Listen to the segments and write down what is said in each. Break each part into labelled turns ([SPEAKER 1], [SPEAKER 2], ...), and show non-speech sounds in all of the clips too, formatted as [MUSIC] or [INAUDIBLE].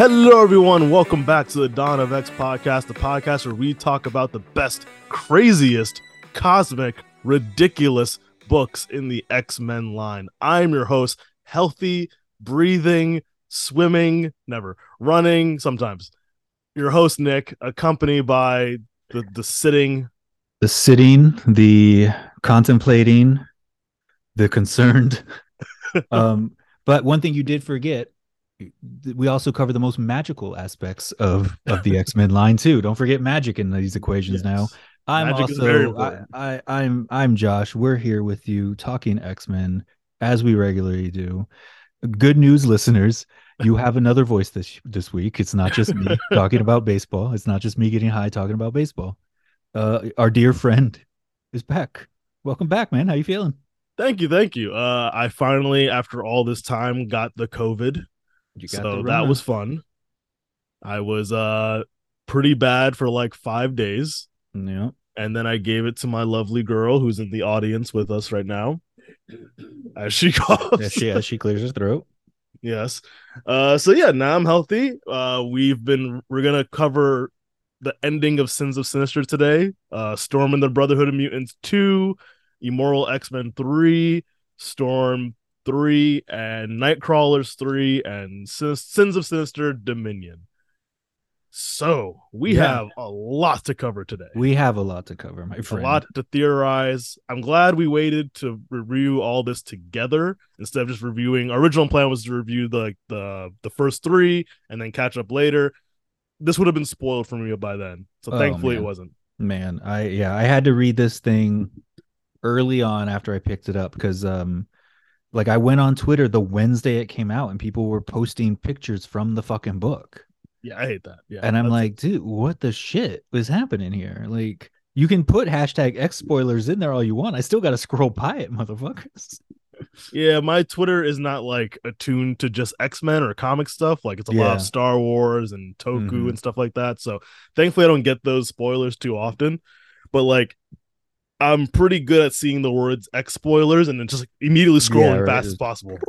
[SPEAKER 1] Hello, everyone. Welcome back to the Dawn of X podcast, the podcast where we talk about the best, craziest, cosmic, ridiculous books in the X Men line. I'm your host, healthy, breathing, swimming, never running, sometimes. Your host, Nick, accompanied by the, the sitting,
[SPEAKER 2] the sitting, the contemplating, the concerned. [LAUGHS] um, but one thing you did forget we also cover the most magical aspects of of the X Men line too. Don't forget magic in these equations. Yes. Now, I'm magic also I, I I'm I'm Josh. We're here with you talking X Men as we regularly do. Good news, listeners. You have another voice this this week. It's not just me [LAUGHS] talking about baseball. It's not just me getting high talking about baseball. Uh, our dear friend is back. Welcome back, man. How you feeling?
[SPEAKER 1] Thank you, thank you. Uh, I finally, after all this time, got the COVID so that was fun. I was uh pretty bad for like five days.
[SPEAKER 2] Yeah.
[SPEAKER 1] And then I gave it to my lovely girl who's in the audience with us right now. [LAUGHS] As she [LAUGHS] coughs.
[SPEAKER 2] As she, as she clears her throat.
[SPEAKER 1] Yes. Uh so yeah, now I'm healthy. Uh we've been we're gonna cover the ending of Sins of Sinister today. Uh Storm and the Brotherhood of Mutants 2, Immoral X-Men 3, Storm three and Nightcrawlers three and Sins of Sinister Dominion. So we yeah. have a lot to cover today.
[SPEAKER 2] We have a lot to cover, my friend.
[SPEAKER 1] A lot to theorize. I'm glad we waited to review all this together instead of just reviewing. Our original plan was to review the the the first three and then catch up later. This would have been spoiled for me by then. So oh, thankfully
[SPEAKER 2] man.
[SPEAKER 1] it wasn't.
[SPEAKER 2] Man, I yeah, I had to read this thing early on after I picked it up because um like I went on Twitter the Wednesday it came out and people were posting pictures from the fucking book.
[SPEAKER 1] Yeah, I hate that. Yeah.
[SPEAKER 2] And I'm like, dude, what the shit is happening here? Like you can put hashtag X spoilers in there all you want. I still gotta scroll by it, motherfuckers.
[SPEAKER 1] Yeah, my Twitter is not like attuned to just X-Men or comic stuff. Like it's a yeah. lot of Star Wars and Toku mm-hmm. and stuff like that. So thankfully I don't get those spoilers too often. But like I'm pretty good at seeing the words X spoilers and then just like immediately scrolling yeah, right. fast as possible. [LAUGHS]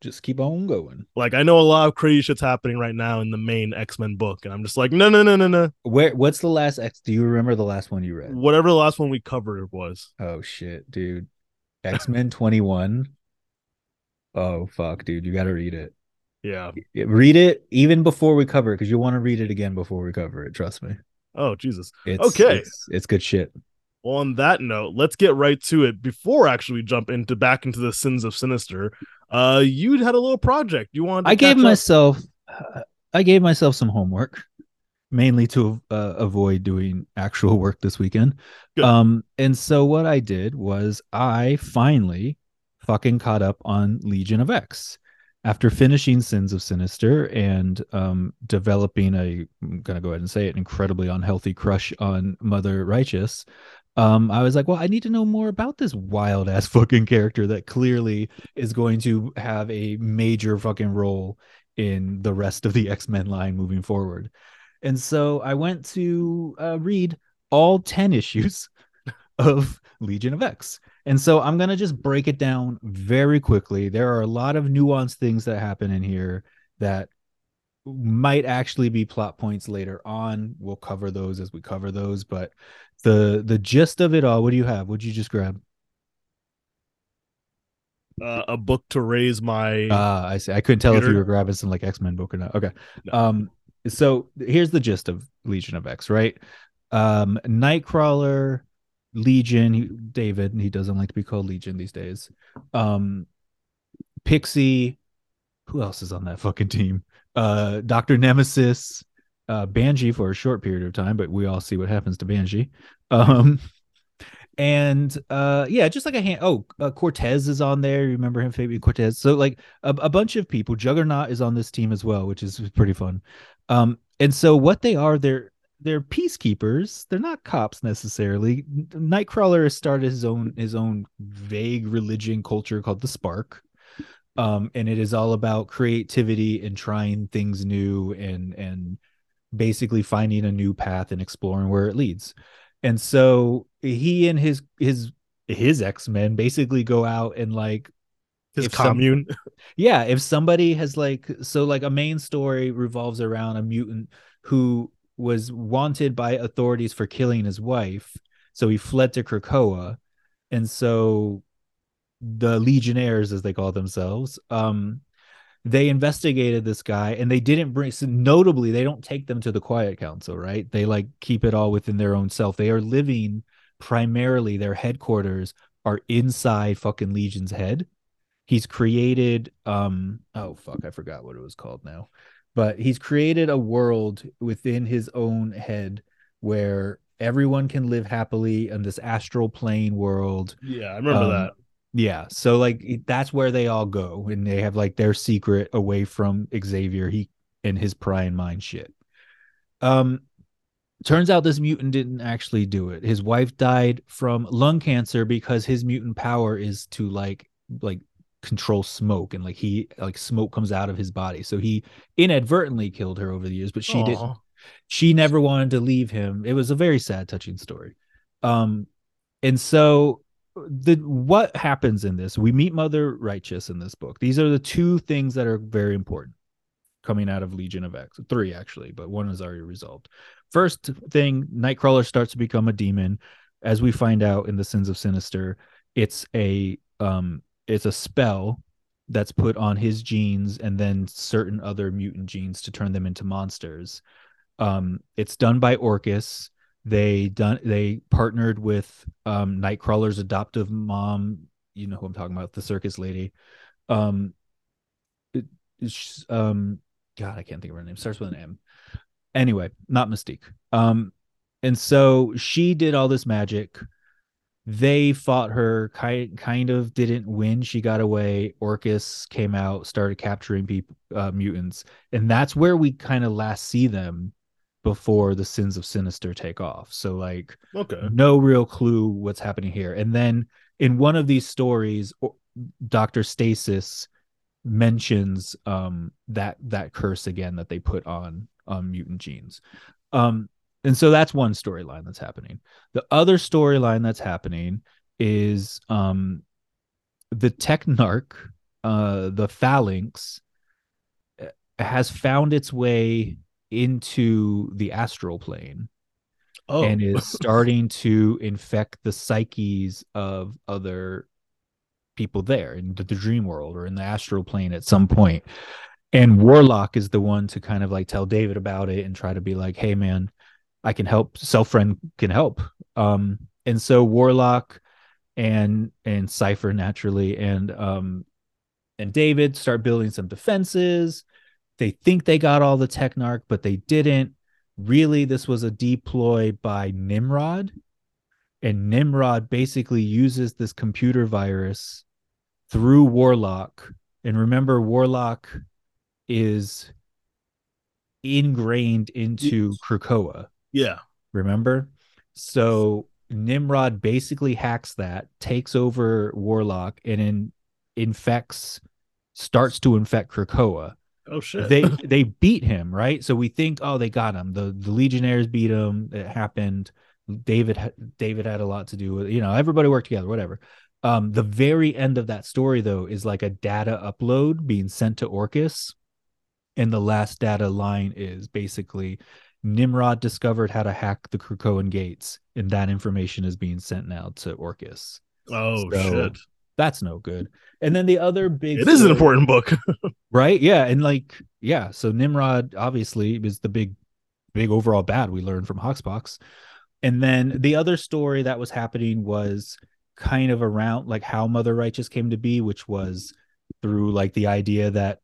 [SPEAKER 2] Just keep on going.
[SPEAKER 1] Like I know a lot of crazy shit's happening right now in the main X Men book, and I'm just like, no, no, no, no, no.
[SPEAKER 2] Where? What's the last X? Do you remember the last one you read?
[SPEAKER 1] Whatever the last one we covered was.
[SPEAKER 2] Oh shit, dude! X Men [LAUGHS] 21. Oh fuck, dude, you got to read it.
[SPEAKER 1] Yeah,
[SPEAKER 2] read it even before we cover it because you want to read it again before we cover it. Trust me.
[SPEAKER 1] Oh Jesus.
[SPEAKER 2] It's,
[SPEAKER 1] okay,
[SPEAKER 2] it's, it's good shit
[SPEAKER 1] on that note, let's get right to it. Before actually we jump into back into the sins of sinister, uh, you had a little project you wanted.
[SPEAKER 2] I gave myself, uh, I gave myself some homework, mainly to uh, avoid doing actual work this weekend. Good. Um, and so what I did was I finally fucking caught up on Legion of X after finishing Sins of Sinister and um, developing a, I'm gonna go ahead and say it, incredibly unhealthy crush on Mother Righteous um, I was like, well, I need to know more about this wild ass fucking character that clearly is going to have a major fucking role in the rest of the [LAUGHS] X Men line moving forward. And so I went to uh, read all 10 issues [LAUGHS] of Legion of X. And so I'm going to just break it down very quickly. There are a lot of nuanced things that happen in here that might actually be plot points later on. We'll cover those as we cover those, but the the gist of it all, what do you have? What'd you just grab?
[SPEAKER 1] Uh, a book to raise my
[SPEAKER 2] uh I see. I couldn't tell computer. if you were grabbing some like X-Men book or not. Okay. No. Um so here's the gist of Legion of X, right? Um Nightcrawler, Legion, he, David, he doesn't like to be called Legion these days. Um Pixie, who else is on that fucking team? uh, Doctor Nemesis, uh, for a short period of time, but we all see what happens to Banshee. Um, and uh, yeah, just like a hand. Oh, uh, Cortez is on there. You remember him, Fabian Cortez? So like a, a bunch of people. Juggernaut is on this team as well, which is pretty fun. Um, and so what they are, they're they're peacekeepers. They're not cops necessarily. Nightcrawler has started his own his own vague religion culture called the Spark um, and it is all about creativity and trying things new and and basically finding a new path and exploring where it leads and so he and his his his x-men basically go out and like
[SPEAKER 1] his commune.
[SPEAKER 2] Some, [LAUGHS] yeah, if somebody has like so like a main story revolves around a mutant who was wanted by authorities for killing his wife, so he fled to Krakoa, and so the Legionnaires, as they call themselves, um, they investigated this guy and they didn't bring so notably they don't take them to the quiet council right? They like keep it all within their own self. They are living primarily their headquarters are inside fucking legion's head. He's created um oh fuck i forgot what it was called now. But he's created a world within his own head where everyone can live happily in this astral plane world.
[SPEAKER 1] Yeah i remember um, that
[SPEAKER 2] yeah so like that's where they all go and they have like their secret away from xavier he and his prying mind shit. Um turns out this mutant didn't actually do it. His wife died from lung cancer because his mutant power is to like like control smoke and like he like smoke comes out of his body. So he inadvertently killed her over the years but she Aww. didn't she never wanted to leave him. It was a very sad touching story. Um and so the what happens in this we meet mother righteous in this book these are the two things that are very important coming out of legion of x three actually but one is already resolved first thing nightcrawler starts to become a demon as we find out in the sins of sinister it's a um it's a spell that's put on his genes and then certain other mutant genes to turn them into monsters. Um, it's done by Orchis. They done they partnered with um, Nightcrawler's adoptive mom. You know who I'm talking about, the circus lady. Um, it, um, God, I can't think of her name. Starts with an M. Anyway, not Mystique. Um, and so she did all this magic they fought her kind kind of didn't win she got away orchis came out started capturing people uh, mutants and that's where we kind of last see them before the sins of sinister take off. So like
[SPEAKER 1] okay.
[SPEAKER 2] no real clue what's happening here. And then in one of these stories dr stasis mentions um that that curse again that they put on on mutant genes. Um and so that's one storyline that's happening. The other storyline that's happening is um the technarch uh the phalanx uh, has found its way into the astral plane oh. and is [LAUGHS] starting to infect the psyches of other people there in the dream world or in the astral plane at some point. point and warlock is the one to kind of like tell david about it and try to be like hey man I can help. Self friend can help. Um, and so Warlock and and Cypher naturally and um and David start building some defenses. They think they got all the Technarch, but they didn't. Really, this was a deploy by Nimrod. And Nimrod basically uses this computer virus through Warlock. And remember, Warlock is ingrained into Krakoa.
[SPEAKER 1] Yeah.
[SPEAKER 2] Remember? So Nimrod basically hacks that, takes over Warlock, and in, infects, starts to infect Krakoa.
[SPEAKER 1] Oh shit!
[SPEAKER 2] They they beat him, right? So we think, oh, they got him. The the Legionnaires beat him. It happened. David David had a lot to do with you know everybody worked together, whatever. Um, the very end of that story though is like a data upload being sent to Orchis, and the last data line is basically Nimrod discovered how to hack the Krakoan gates, and that information is being sent now to Orchis.
[SPEAKER 1] Oh so, shit.
[SPEAKER 2] That's no good. And then the other big
[SPEAKER 1] It story, is an important book. [LAUGHS]
[SPEAKER 2] right? Yeah. And like, yeah. So Nimrod obviously is the big, big overall bad we learned from Hoxpox. And then the other story that was happening was kind of around like how Mother Righteous came to be, which was through like the idea that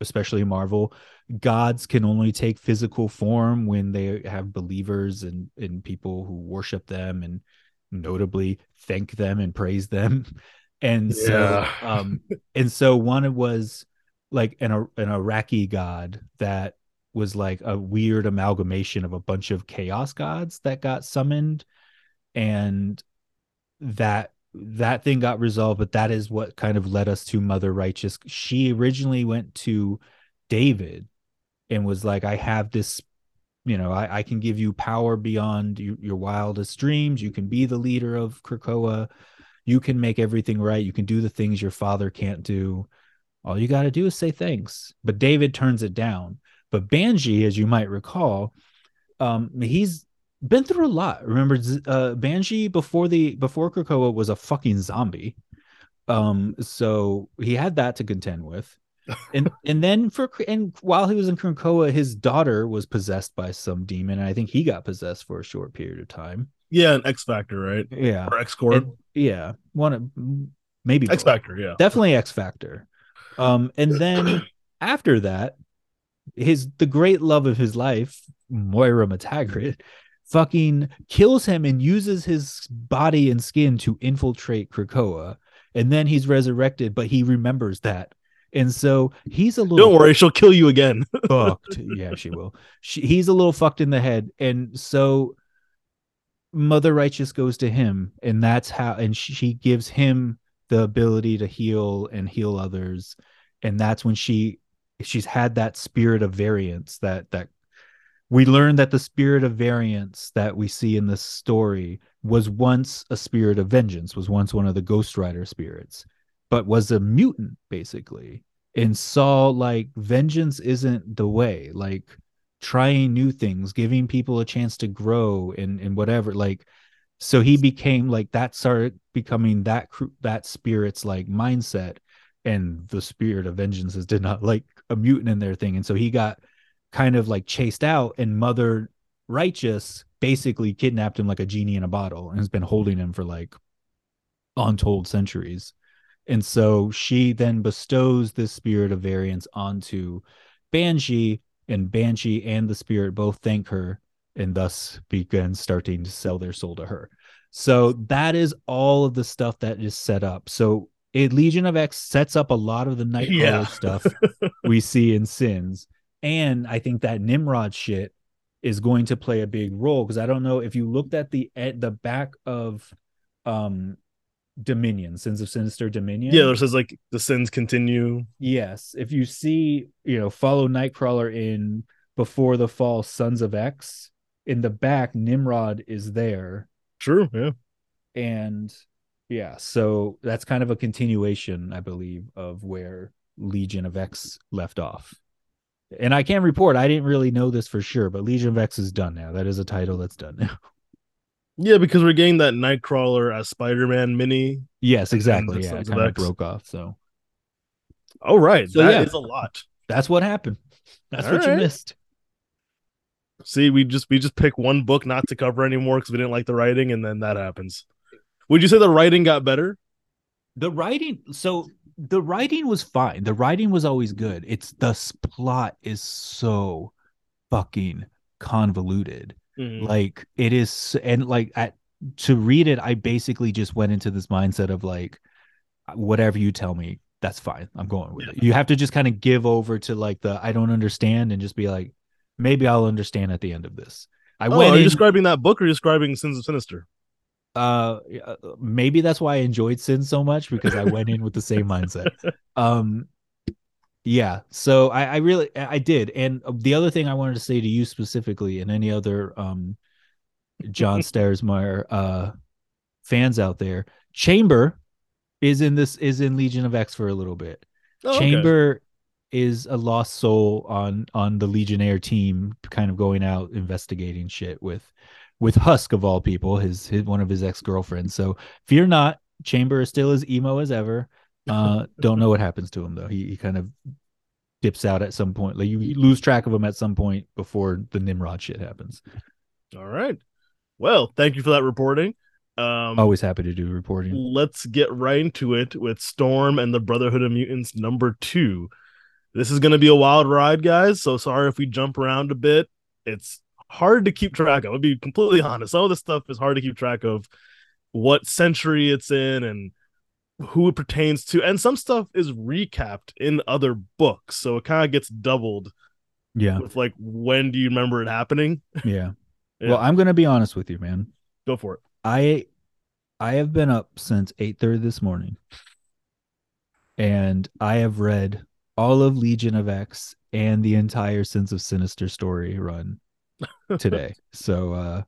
[SPEAKER 2] especially Marvel, gods can only take physical form when they have believers and and people who worship them and notably thank them and praise them. [LAUGHS] And yeah. so um and so one was like an an Iraqi god that was like a weird amalgamation of a bunch of chaos gods that got summoned and that that thing got resolved, but that is what kind of led us to Mother Righteous. She originally went to David and was like, I have this, you know, I, I can give you power beyond you, your wildest dreams. You can be the leader of Krakoa. you can make everything right. You can do the things your father can't do. All you got to do is say thanks. But David turns it down. But Banshee, as you might recall, um, he's been through a lot. Remember, uh, Banshee before the before Krakoa was a fucking zombie. Um, so he had that to contend with. And and then for and while he was in Krakoa, his daughter was possessed by some demon, and I think he got possessed for a short period of time.
[SPEAKER 1] Yeah, an X Factor, right?
[SPEAKER 2] Yeah,
[SPEAKER 1] or X Corp.
[SPEAKER 2] Yeah, one of maybe
[SPEAKER 1] X Factor. Yeah,
[SPEAKER 2] definitely X Factor. Um, and [CLEARS THROAT] then after that, his the great love of his life, Moira MacTaggert, fucking kills him and uses his body and skin to infiltrate Krakoa. And then he's resurrected, but he remembers that. And so he's a little.
[SPEAKER 1] Don't worry, she'll kill you again. [LAUGHS]
[SPEAKER 2] fucked. Yeah, she will. She, he's a little fucked in the head, and so Mother Righteous goes to him, and that's how. And she gives him the ability to heal and heal others, and that's when she she's had that spirit of variance that that we learned that the spirit of variance that we see in this story was once a spirit of vengeance, was once one of the Ghost Rider spirits, but was a mutant basically, and saw like vengeance isn't the way. Like trying new things, giving people a chance to grow and and whatever. Like, so he became like that. Started becoming that that spirit's like mindset, and the spirit of vengeance is did not like a mutant in their thing, and so he got kind of like chased out and mother righteous basically kidnapped him like a genie in a bottle and has been holding him for like untold centuries and so she then bestows this spirit of variance onto banshee and banshee and the spirit both thank her and thus begin starting to sell their soul to her. So that is all of the stuff that is set up. So it legion of x sets up a lot of the nightcrawler yeah. stuff [LAUGHS] we see in sins. And I think that Nimrod shit is going to play a big role because I don't know if you looked at the at the back of um Dominion, Sins of Sinister Dominion.
[SPEAKER 1] Yeah, it says like the sins continue.
[SPEAKER 2] Yes. If you see, you know, follow Nightcrawler in Before the Fall, Sons of X, in the back, Nimrod is there.
[SPEAKER 1] True, yeah.
[SPEAKER 2] And yeah, so that's kind of a continuation, I believe, of where Legion of X left off and I can report I didn't really know this for sure, but Legion of X is done now. That is a title that's done now. [LAUGHS]
[SPEAKER 1] Yeah, because we're getting that Nightcrawler as Spider-Man mini.
[SPEAKER 2] Yes, exactly. Yeah, it kind of broke off. So,
[SPEAKER 1] all right, so, that yeah, is a lot.
[SPEAKER 2] That's what happened. That's all what right. you missed.
[SPEAKER 1] See, we just we just pick one book not to cover anymore because we didn't like the writing, and then that happens. Would you say the writing got better?
[SPEAKER 2] The writing. So the writing was fine. The writing was always good. It's the plot is so fucking convoluted. Mm-hmm. Like it is, and like at to read it, I basically just went into this mindset of like, whatever you tell me, that's fine. I'm going with yeah. it. You have to just kind of give over to like the I don't understand and just be like, maybe I'll understand at the end of this. I
[SPEAKER 1] oh, went. Are you in, describing that book or are you describing Sins of Sinister?
[SPEAKER 2] uh maybe that's why I enjoyed Sin so much because I went in with the same mindset. [LAUGHS] Um yeah, so I, I really I did. And the other thing I wanted to say to you specifically and any other um John [LAUGHS] Stersmeyer uh fans out there, Chamber is in this is in Legion of X for a little bit. Oh, Chamber okay. is a lost soul on on the Legionnaire team, kind of going out investigating shit with with Husk of all people, his, his one of his ex girlfriends. So fear not, Chamber is still as emo as ever. Uh, don't know what happens to him though. He, he kind of dips out at some point. Like you, you lose track of him at some point before the Nimrod shit happens.
[SPEAKER 1] All right. Well, thank you for that reporting.
[SPEAKER 2] Um, Always happy to do reporting.
[SPEAKER 1] Let's get right into it with Storm and the Brotherhood of Mutants number two. This is going to be a wild ride, guys. So sorry if we jump around a bit. It's hard to keep track of. I'll be completely honest. Some of this stuff is hard to keep track of what century it's in and who it pertains to. And some stuff is recapped in other books. So it kind of gets doubled.
[SPEAKER 2] Yeah.
[SPEAKER 1] With like, when do you remember it happening? [LAUGHS]
[SPEAKER 2] Yeah. yeah. Well, I'm to be honest with you, man.
[SPEAKER 1] Go for it.
[SPEAKER 2] I I have been up since 8:30 this morning. And I have read all of Legion of X and the entire Sins of Sinister story run [LAUGHS] today. so uh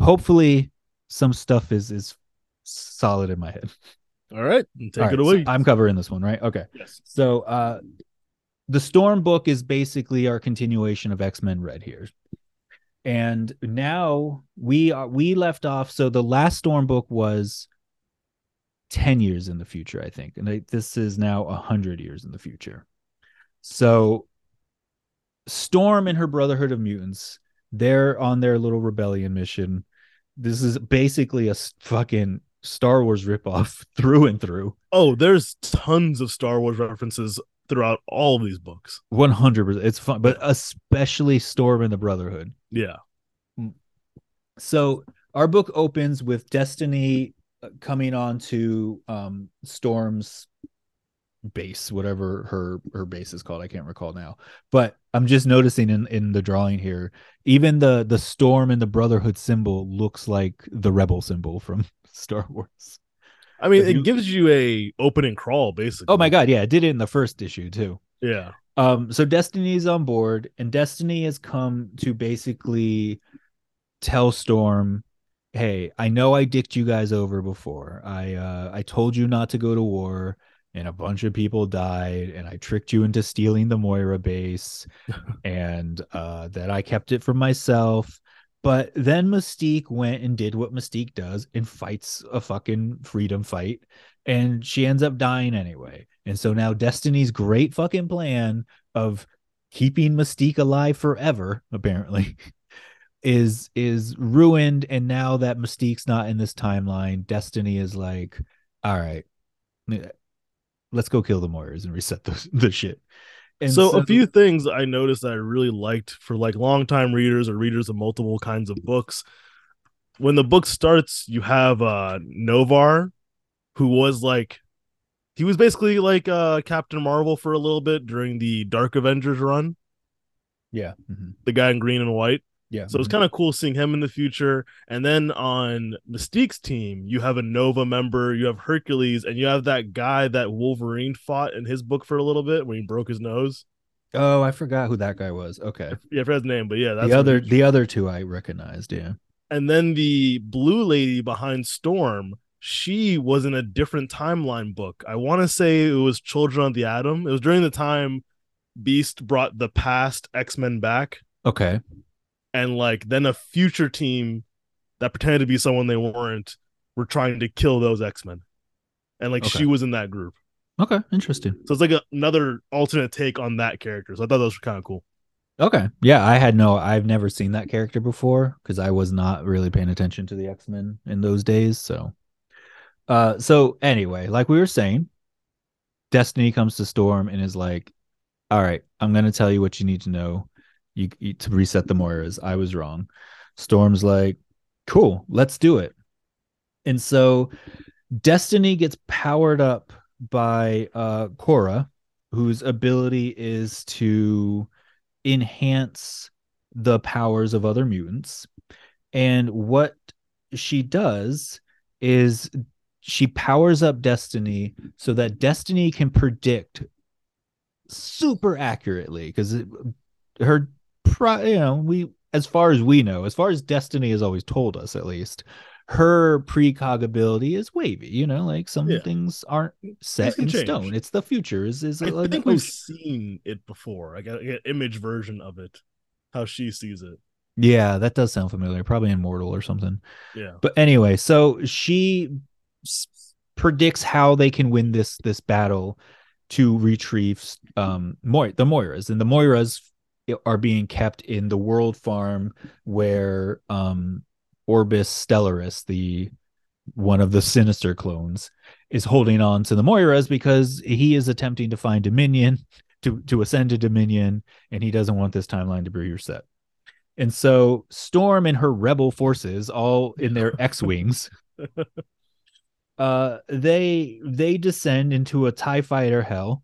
[SPEAKER 2] hopefully some stuff is is solid in my head.
[SPEAKER 1] All right, take
[SPEAKER 2] All
[SPEAKER 1] it away.
[SPEAKER 2] so I'm covering this one, right? Okay.
[SPEAKER 1] yes.
[SPEAKER 2] So uh the Storm book is basically our continuation of X-Men Red here. And now we are we left off so the last Storm book was 10 years in the future, I think. And I, this is now 100 years in the future. So Storm and her Brotherhood of Mutants, they're on their little rebellion mission. This is basically a fucking Star Wars ripoff [LAUGHS] through and through.
[SPEAKER 1] Oh, there's tons of Star Wars references throughout all of these books.
[SPEAKER 2] One hundred percent. It's fun, but especially Storm and the Brotherhood.
[SPEAKER 1] Yeah.
[SPEAKER 2] So our book opens with Destiny uh, coming on to um, Storm's base, whatever her her base is called. I can't recall now. But I'm just noticing in in the drawing here, even the the Storm and the Brotherhood symbol looks like the Rebel symbol from Star [LAUGHS] Wars.
[SPEAKER 1] I mean,
[SPEAKER 2] If
[SPEAKER 1] it
[SPEAKER 2] you-
[SPEAKER 1] gives you a open and crawl basically.
[SPEAKER 2] Oh my god, yeah, it did it in the first issue too.
[SPEAKER 1] Yeah.
[SPEAKER 2] Um, so Destiny's on board, and Destiny has come to basically tell Storm, "Hey, I know I dicked you guys over before. I uh, I told you not to go to war, and a bunch of people died, and I tricked you into stealing the Moira base, [LAUGHS] and uh, that I kept it for myself." But then Mystique went and did what Mystique does and fights a fucking freedom fight, and she ends up dying anyway. And so now Destiny's great fucking plan of keeping Mystique alive forever, apparently, [LAUGHS] is is ruined. And now that Mystique's not in this timeline, Destiny is like, all right, let's go kill the Moiras and reset the, [LAUGHS] the shit. And
[SPEAKER 1] so, a few things I noticed that I really liked for like longtime readers or readers of multiple kinds of books. When the book starts, you have uh Noh-Varr, who was like he was basically like uh Captain Marvel for a little bit during the Dark Avengers run,
[SPEAKER 2] yeah, mhm.
[SPEAKER 1] the guy in green and white.
[SPEAKER 2] Yeah.
[SPEAKER 1] So it's
[SPEAKER 2] mhm.
[SPEAKER 1] kind of cool seeing him in the future. And then on Mystique's team, you have a Nova member, you have Hercules, and you have that guy that Wolverine fought in his book for a little bit when he broke his nose.
[SPEAKER 2] oh, I forgot who that guy was. Okay,
[SPEAKER 1] Yeah, I forgot his name, but yeah, that's
[SPEAKER 2] the other the other two I recognized. Yeah.
[SPEAKER 1] and then the blue lady behind Storm, she was in a different timeline book. I want to say it was Children of the Atom. It was during the time Beast brought the past X-Men back,
[SPEAKER 2] Okay.
[SPEAKER 1] And like then a future team that pretended to be someone they weren't were trying to kill those X-Men. And like
[SPEAKER 2] Okay.
[SPEAKER 1] she was in that group.
[SPEAKER 2] Okay. Interesting.
[SPEAKER 1] So it's like a, another alternate take on that character. So I thought those were kind of cool.
[SPEAKER 2] Okay. Yeah, I had no I've never seen that character before because I was not really paying attention to the X-Men in those days. So uh so anyway, like we were saying, Destiny comes to Storm and is like, All right, I'm gonna tell you what you need to know. You, you to reset the Moiras. I was wrong. Storm's like, cool, let's do it. And so Destiny gets powered up by uh Cora, whose ability is to enhance the powers of other mutants. And what she does is she powers up Destiny so that Destiny can predict super accurately because her, pro, you know, we, as far as we know, as far as Destiny has always told us at least, her precog ability is wavy. You know, like some
[SPEAKER 1] Yeah.
[SPEAKER 2] things aren't set in
[SPEAKER 1] change.
[SPEAKER 2] stone. It's the future. Is is
[SPEAKER 1] I
[SPEAKER 2] like
[SPEAKER 1] think we've seen it before. I got an image version of it, how she sees it.
[SPEAKER 2] Yeah, that does sound familiar. Probably Immortal or something.
[SPEAKER 1] Yeah.
[SPEAKER 2] But anyway, so she s- predicts how they can win this this battle to retrieve um the Moiras, and the Moiras are being kept in the World Farm where um Orbis Stellaris, the one of the Sinister clones, is holding on to the Moiras because he is attempting to find Dominion [LAUGHS] to to ascend to Dominion, and he doesn't want this timeline to be reset. And so Storm and her rebel forces, all in their [LAUGHS] X-wings, uh, they they descend into a Tie Fighter hell,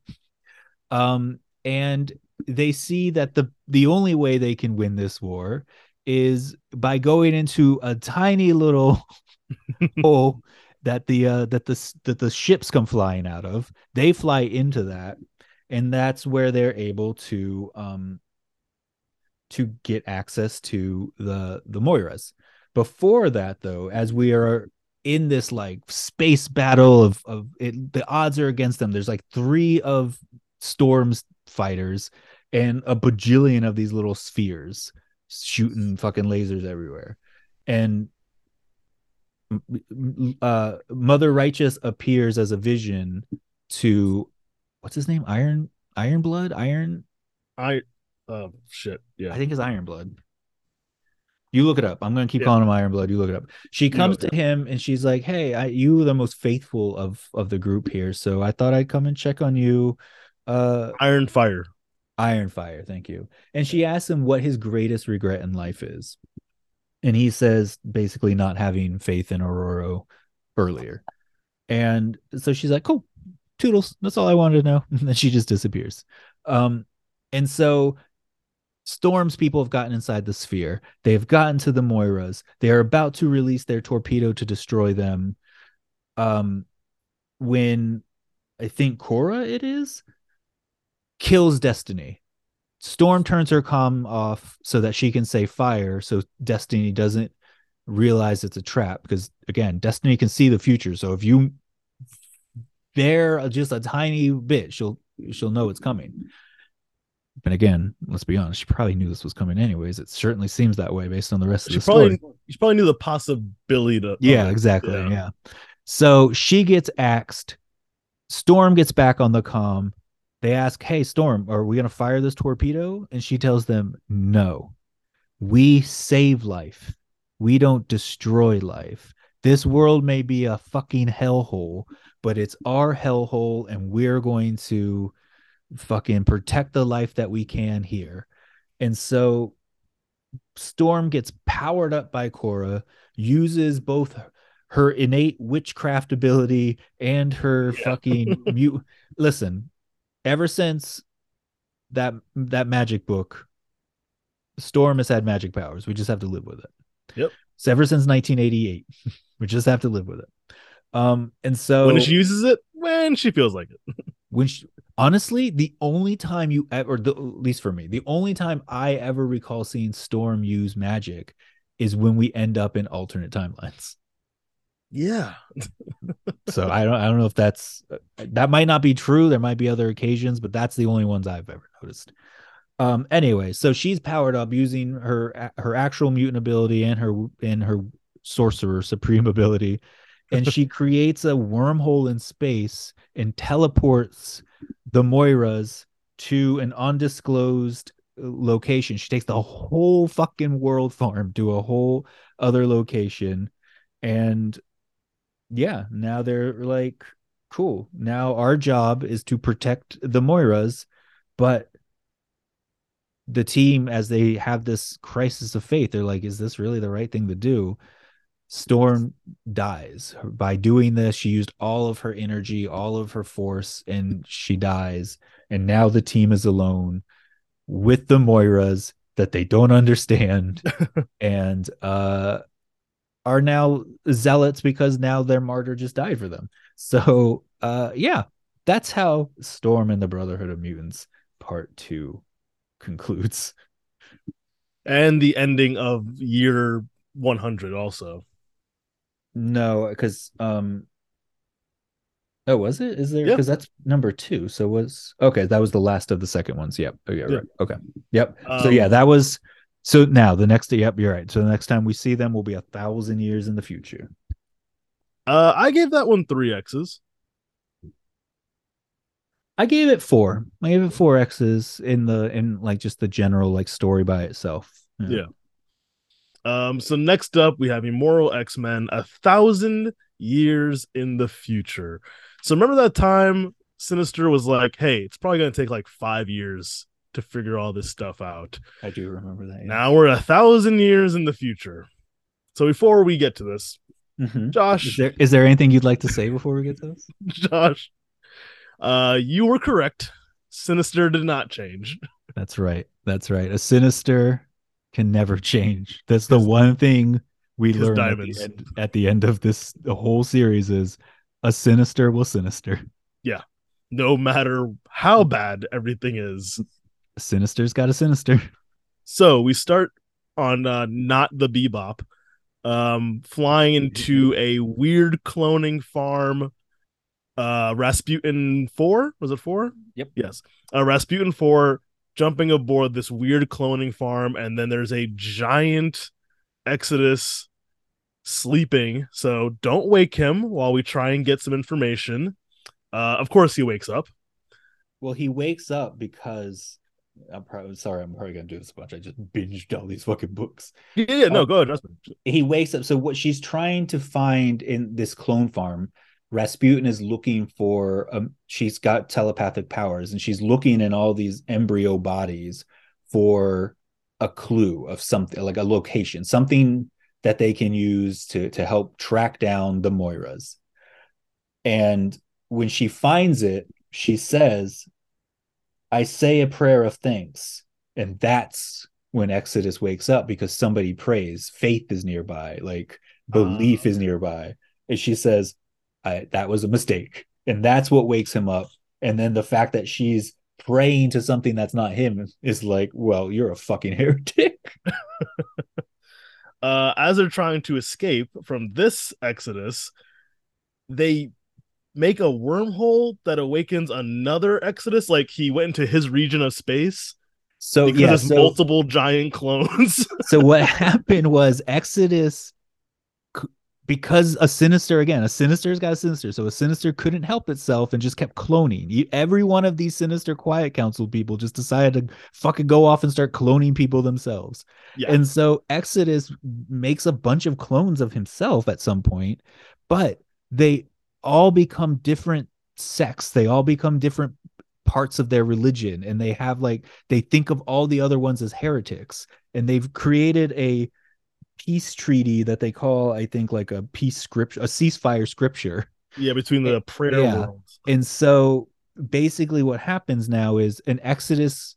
[SPEAKER 2] um, and they see that the the only way they can win this war is by going into a tiny little [LAUGHS] hole that the uh, that the that the ships come flying out of. They fly into that, and that's where they're able to um to get access to the the Moiras. Before that, though, as we are in this like space battle of of it, the odds are against them. There's like three of Storm's fighters and a bajillion of these little spheres shooting fucking lasers everywhere. And uh Mother Righteous appears as a vision to what's his name? Iron Iron Blood? Iron
[SPEAKER 1] I oh shit. Yeah.
[SPEAKER 2] I think it's Iron Blood. You look it up. I'm gonna keep yeah. calling him Iron Blood. You look it up. She comes to him and she's like, "Hey, I, you the most faithful of of the group here, so I thought I'd come and check on you." Uh,
[SPEAKER 1] Iron Fire.
[SPEAKER 2] Iron Fire. Thank you. And she asks him what his greatest regret in life is, and he says basically not having faith in Aurora earlier. And so she's like, "Cool, toodles. That's all I wanted to know." [LAUGHS] And then she just disappears. Um, and so Storm's people have gotten inside the sphere. They have gotten to the Moiras. They are about to release their torpedo to destroy them. Um, when I think Cora it is kills Destiny. Storm turns her com off so that she can say fire, so Destiny doesn't realize it's a trap. Because again, Destiny can see the future. So if you there just a tiny bit, she'll she'll know it's coming. And again, let's be honest, she probably knew this was coming anyways. It certainly seems that way based on the rest
[SPEAKER 1] she
[SPEAKER 2] of the
[SPEAKER 1] probably,
[SPEAKER 2] story.
[SPEAKER 1] She probably knew the possibility to.
[SPEAKER 2] Yeah, exactly. Yeah. yeah. So she gets axed. Storm gets back on the com. They ask, Hey, Storm, are we going to fire this torpedo? And she tells them, No, we save life. We don't destroy life. This world may be a fucking hellhole, but it's our hellhole, and we're going to fucking protect the life that we can here. And so Storm gets powered up by Kora, uses both her innate witchcraft ability and her yeah. fucking [LAUGHS] mute. Listen, ever since that that magic book, Storm has had magic powers. We just have to live with it.
[SPEAKER 1] Yep.
[SPEAKER 2] So ever since 1988, [LAUGHS] we just have to live with it. Um, and so
[SPEAKER 1] when she uses it, when she feels like it. [LAUGHS]
[SPEAKER 2] when she honestly, the only time you ever, the, at least for me, the only time I ever recall seeing Storm use magic is when we end up in alternate timelines.
[SPEAKER 1] Yeah.
[SPEAKER 2] so I don't, I don't know if that's that might not be true. There might be other occasions, but that's the only ones I've ever noticed. Um. Anyway, so she's powered up using her her actual mutant ability and her and her sorcerer supreme ability, and she [LAUGHS] creates a wormhole in space and teleports the Moiras to an undisclosed uh, location. She takes the whole fucking world farm to a whole other location. And yeah, now they're like, cool. Now our job is to protect the Moiras, but the team, as they have this crisis of faith, they're like, is this really the right thing to do? Storm dies. By doing this, she used all of her energy, all of her force, and she dies. And now the team is alone with the Moiras that they don't [LAUGHS] understand [LAUGHS] and uh, are now zealots because now their martyr just died for them. So, uh, yeah, that's how Storm and the Brotherhood of Mutants part two concludes.
[SPEAKER 1] And the ending of year 100 also.
[SPEAKER 2] No, because um Oh, was it? Is there because that's number two. So was okay, that was the last of the second ones. Yep. Okay, yeah. right. Okay. Yep. Um, so yeah, that was so now the next yep, you're right. So the next time we see them will be a thousand years in the future.
[SPEAKER 1] Uh I gave that one three X's.
[SPEAKER 2] I gave it four. I gave it four X's in the in like just the general like story by itself.
[SPEAKER 1] Yeah. yeah. Um, so next up we have Immoral X-Men, a thousand years in the future. So remember that time Sinister was like, hey, it's probably gonna take like five years to figure all this stuff out.
[SPEAKER 2] I do remember that.
[SPEAKER 1] Yeah. Now we're a thousand years in the future. So before we get to this, mm-hmm. Josh,
[SPEAKER 2] is there, is there anything you'd like to say before we get to this? [LAUGHS]
[SPEAKER 1] Josh, uh, you were correct. Sinister did not change.
[SPEAKER 2] That's right. That's right. A sinister can never change. That's the one thing we learn at the, end, at the, end, of this the whole series is a sinister will sinister.
[SPEAKER 1] Yeah. No matter how bad everything is.
[SPEAKER 2] A sinister's got a sinister. [LAUGHS]
[SPEAKER 1] So we start on uh, not the bebop. um, flying into a weird cloning farm. Uh, Rasputin four was it four?
[SPEAKER 2] Yep.
[SPEAKER 1] Yes. Uh, Rasputin four jumping aboard this weird cloning farm, and then there's a giant Exodus sleeping. So don't wake him while we try and get some information. Uh, of course, he wakes up.
[SPEAKER 2] Well, he wakes up because I'm probably sorry. I'm probably gonna do this a bunch. I just binged all these fucking books.
[SPEAKER 1] Yeah, yeah no, um, go ahead.
[SPEAKER 2] He wakes up. So what she's trying to find in this clone farm, Rasputin is looking for. Um, she's got telepathic powers, and she's looking in all these embryo bodies for a clue of something, like a location, something that they can use to to help track down the Moiras. And when she finds it, she says, I say a prayer of thanks. And that's when Exodus wakes up because somebody prays. Faith is nearby, like belief uh, is nearby. And she says, I, that was a mistake. And that's what wakes him up. And then the fact that she's praying to something that's not him is like, well, you're a fucking [LAUGHS] heretic. [LAUGHS]
[SPEAKER 1] uh, as they're trying to escape from this Exodus, they make a wormhole that awakens another Exodus? Like he went into his region of space.
[SPEAKER 2] So
[SPEAKER 1] because
[SPEAKER 2] yeah, so,
[SPEAKER 1] multiple giant clones. [LAUGHS]
[SPEAKER 2] so what happened was Exodus because a sinister again a sinister's got a sinister so a sinister couldn't help itself and just kept cloning every one of these sinister quiet council people just decided to fucking go off and start cloning people themselves yeah. and so exodus makes a bunch of clones of himself at some point but they all become different sects. They all become different parts of their religion and they have like they think of all the other ones as heretics and they've created a peace treaty that they call i think like a peace scripture a ceasefire scripture.
[SPEAKER 1] Yeah between the prayer yeah. worlds.
[SPEAKER 2] And so basically what happens now is an exodus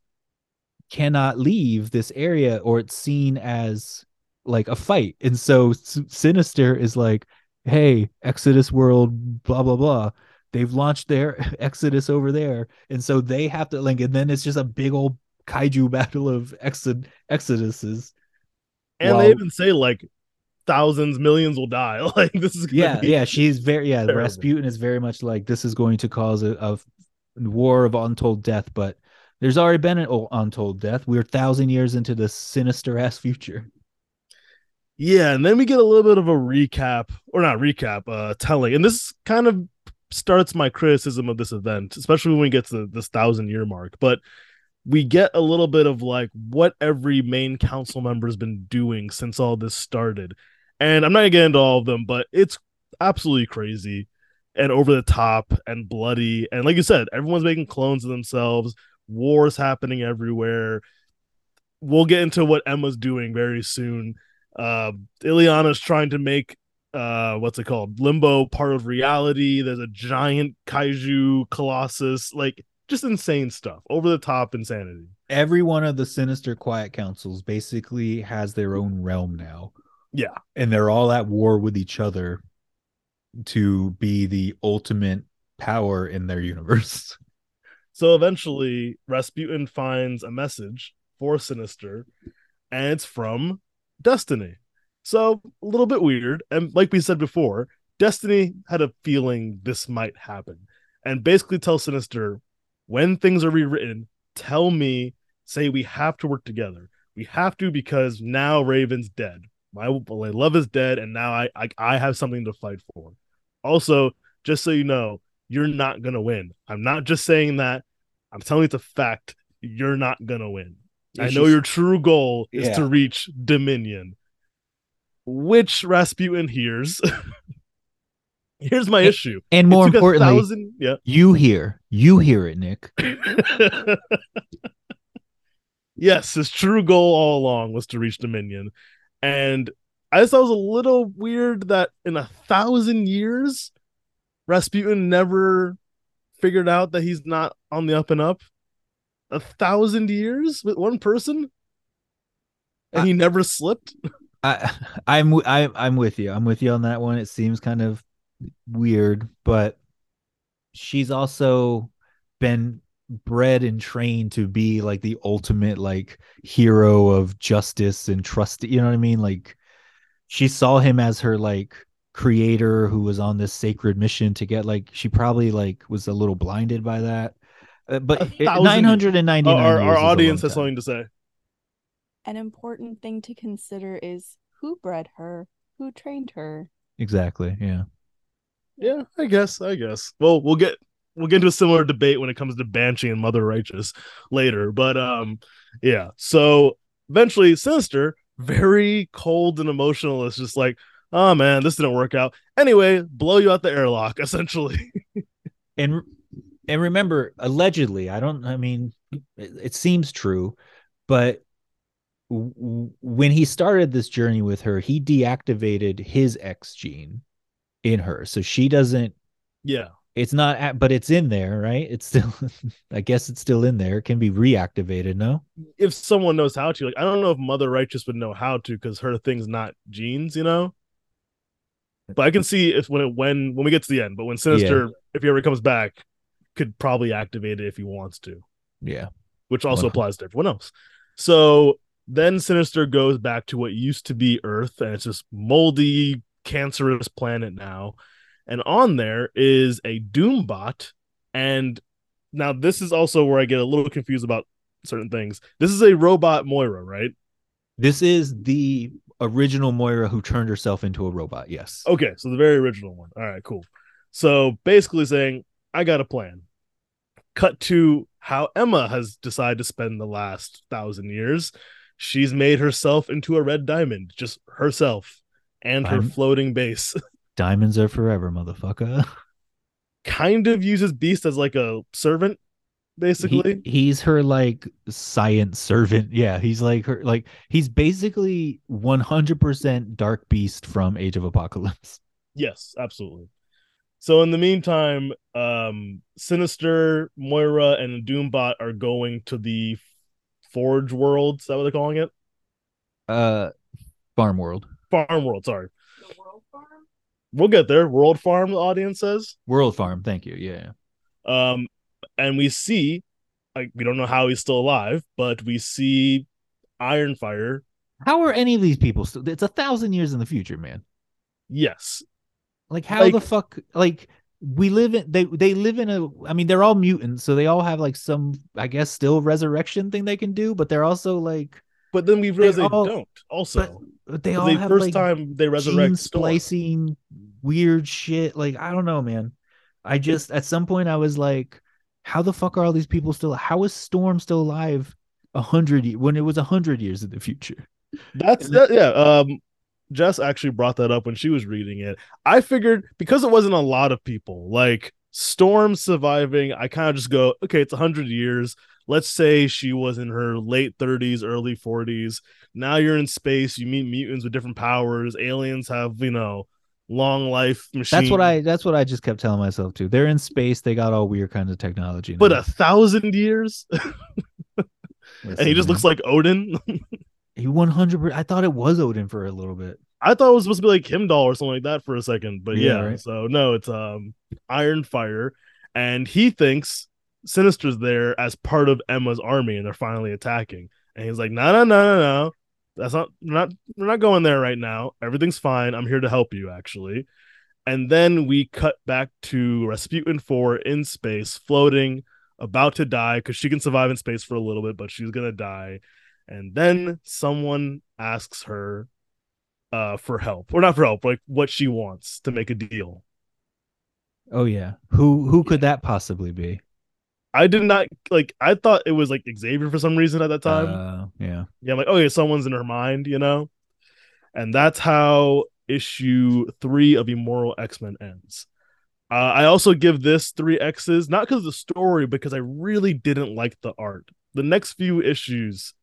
[SPEAKER 2] cannot leave this area or it's seen as like a fight. And so sinister is like hey, Exodus World, blah blah blah. They've launched their [LAUGHS] Exodus over there, and so they have to like, and then it's just a big old kaiju [LAUGHS] battle of exod exoduses.
[SPEAKER 1] And they even say like thousands, millions will die. [LAUGHS] Like this is
[SPEAKER 2] yeah, yeah. She's very yeah. Terrible. Rasputin is very much like this is going to cause a, a war of untold death, but there's already been an oh, untold death. We're thousand years into the sinister ass future.
[SPEAKER 1] Yeah, and then we get a little bit of a recap, or not recap, uh, telling, and this kind of starts my criticism of this event, especially when we get to this thousand year mark. But we get a little bit of like what every main council member has been doing since all this started. And I'm not gonna get into all of them, but it's absolutely crazy and over the top and bloody. And like you said, everyone's making clones of themselves, wars happening everywhere. We'll get into what Emma's doing very soon uh, Illyana's trying to make uh, what's it called? Limbo part of reality. There's a giant kaiju colossus, like just insane stuff, over the top insanity.
[SPEAKER 2] Every one of the sinister quiet councils basically has their own realm now.
[SPEAKER 1] Yeah.
[SPEAKER 2] And they're all at war with each other to be the ultimate power in their universe. [LAUGHS]
[SPEAKER 1] So eventually, Rasputin finds a message for Sinister, and it's from Destiny. So a little bit weird. And like we said before, Destiny had a feeling this might happen and basically tell Sinister when things are rewritten, tell me, say we have to work together. We have to because now Raven's dead. My, love is dead, and now I, I I have something to fight for. Also, just so you know, you're not gonna win. I'm not just saying that. I'm telling you it's a fact. You're not gonna win. I know your true goal is yeah. to reach Dominion, which Rasputin hears. [LAUGHS] Here's my
[SPEAKER 2] and,
[SPEAKER 1] issue.
[SPEAKER 2] And more importantly, thousand... yeah. you hear. You hear it, Nick. [LAUGHS]
[SPEAKER 1] yes, his true goal all along was to reach Dominion. And I just thought it was a little weird that in a thousand years, Rasputin never figured out that he's not on the up and up a thousand years with one person, and I, he never slipped.
[SPEAKER 2] I, I'm I, I'm with you. I'm with you on that one. It seems kind of weird, but she's also been bred and trained to be like the ultimate like hero of justice and trust. You know what I mean? Like she saw him as her like creator who was on this sacred mission to get like she probably like was a little blinded by that. Uh, but 999
[SPEAKER 1] our, our audience has something to say.
[SPEAKER 3] An important thing to consider is who bred her, who trained her.
[SPEAKER 2] Exactly. Yeah.
[SPEAKER 1] Yeah, I guess. I guess. Well, we'll get we'll get into a similar debate when it comes to Banshee and Mother Righteous later. But um, yeah. So eventually, Sinister, very cold and emotional, is just like, oh man, this didn't work out. Anyway, blow you out the airlock, [LAUGHS] essentially.
[SPEAKER 2] and and remember, allegedly, I don't. I mean, it, it seems true, but w- when he started this journey with her, he deactivated his X gene in her, so she doesn't.
[SPEAKER 1] Yeah,
[SPEAKER 2] it's not, at, but it's in there, right? It's still, [LAUGHS] I guess it's still in there. It can be reactivated, no?
[SPEAKER 1] If someone knows how to, like, I don't know if Mother Righteous would know how to because her thing's not genes, you know. But I can see if when it when when we get to the end, but when Sinister, yeah. if he ever comes back, could probably activate it if he wants to.
[SPEAKER 2] Yeah,
[SPEAKER 1] which also applies to everyone else. So then Sinister goes back to what used to be Earth, and it's this moldy, cancerous planet now and on there is a Doombot. And now this is also where I get a little confused about certain things. This is a robot Moira, right?
[SPEAKER 2] This is the original Moira who turned herself into a robot. Yes.
[SPEAKER 1] Okay, so the very original one. All right, cool. So basically saying, I got a plan. Cut to how Emma has decided to spend the last thousand years. She's made herself into a red diamond, just herself and her floating base. [LAUGHS]
[SPEAKER 2] Diamonds are forever, motherfucker.
[SPEAKER 1] Kind of uses Beast as like a servant, basically.
[SPEAKER 2] He, he's her like science servant. Yeah, he's like her like he's basically 100% Dark Beast from Age of Apocalypse.
[SPEAKER 1] Yes, absolutely. So in the meantime, um Sinister, Moira, and Doombot are going to the Forge World. Is that what they're calling it?
[SPEAKER 2] Uh Farm World.
[SPEAKER 1] Farm World, sorry World Farm. we'll get there. World Farm, the audience says.
[SPEAKER 2] World Farm, thank you. Yeah.
[SPEAKER 1] Um, and we see, like, we don't know how he's still alive, but we see Ironfire.
[SPEAKER 2] How are any of these people still? It's a thousand years in the future, man.
[SPEAKER 1] Yes.
[SPEAKER 2] Like, how like, the fuck? Like, we live in they they live in a i mean they're all mutants so they all have like some i guess still resurrection thing they can do but they're also like
[SPEAKER 1] but then we realize they, all, don't also
[SPEAKER 2] but they all the have
[SPEAKER 1] first
[SPEAKER 2] like
[SPEAKER 1] time they resurrect
[SPEAKER 2] splicing weird shit. Like I don't know, man. I just at some point I was like, how the fuck are all these people still? How is Storm still alive? A hundred when it was a hundred years in the future.
[SPEAKER 1] That's that. Yeah. Um, Jess actually brought that up when she was reading it. I figured because it wasn't a lot of people, like Storm surviving, I kind of just go, okay, it's a hundred years. Let's say she was in her late 30s, early 40s. Now you're in space, you meet mutants with different powers, aliens have, you know, long life machine.
[SPEAKER 2] That's what I that's what I just kept telling myself too. They're in space, they got all weird kinds of technology. Now.
[SPEAKER 1] But a thousand years? [LAUGHS] and he just man. looks like Odin. [LAUGHS]
[SPEAKER 2] he 100 I thought it was Odin for a little bit.
[SPEAKER 1] I thought it was supposed to be like Heimdall or something like that for a second, but yeah, yeah right. so no, it's um Iron Fire, and he thinks Sinister's there as part of Emma's army, and they're finally attacking. And he's like, no, no, no, no, no. That's not we're not we're not going there right now. Everything's fine. I'm here to help you actually. And then we cut back to Rasputin 4 in space, floating, about to die because she can survive in space for a little bit, but she's gonna die. And then someone asks her uh for help. Or not for help, like what she wants to make a deal.
[SPEAKER 2] Oh yeah. Who who could that possibly be?
[SPEAKER 1] I did not like. I thought it was like Xavier for some reason at that time.
[SPEAKER 2] Uh, yeah,
[SPEAKER 1] yeah. I'm like, okay, someone's in her mind, you know, and that's how issue three of Immoral X Men ends. Uh, I also give this three X's not because of the story, because I really didn't like the art. The next few issues,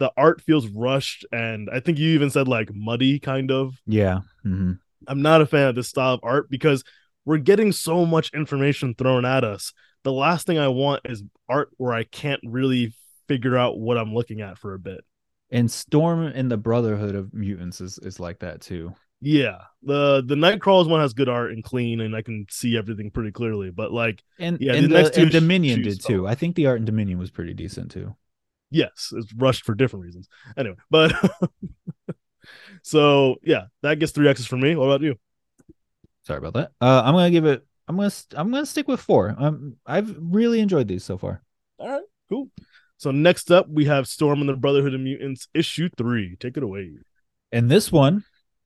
[SPEAKER 1] the art feels rushed, and I think you even said like muddy, kind of.
[SPEAKER 2] Yeah. Mm-hmm.
[SPEAKER 1] I'm not a fan of this style of art because we're getting so much information thrown at us the last thing I want is art where I can't really figure out what I'm looking at for a bit.
[SPEAKER 2] And Storm and the Brotherhood of Mutants is, is like that too.
[SPEAKER 1] Yeah. The the Nightcrawlers one has good art and clean and I can see everything pretty clearly. But like
[SPEAKER 2] and yeah, and, the, the next two and Dominion did too. I think the art in Dominion was pretty decent too.
[SPEAKER 1] Yes, it's rushed for different reasons. Anyway, but [LAUGHS] So yeah, that gets three X's for me. What about you?
[SPEAKER 2] Sorry about that. Uh, I'm gonna give it. I'm gonna. I'm gonna stick with four. Um, I've really enjoyed these so far.
[SPEAKER 1] All right, cool. So next up, we have Storm and the Brotherhood of Mutants, issue three. Take it away.
[SPEAKER 2] And this one,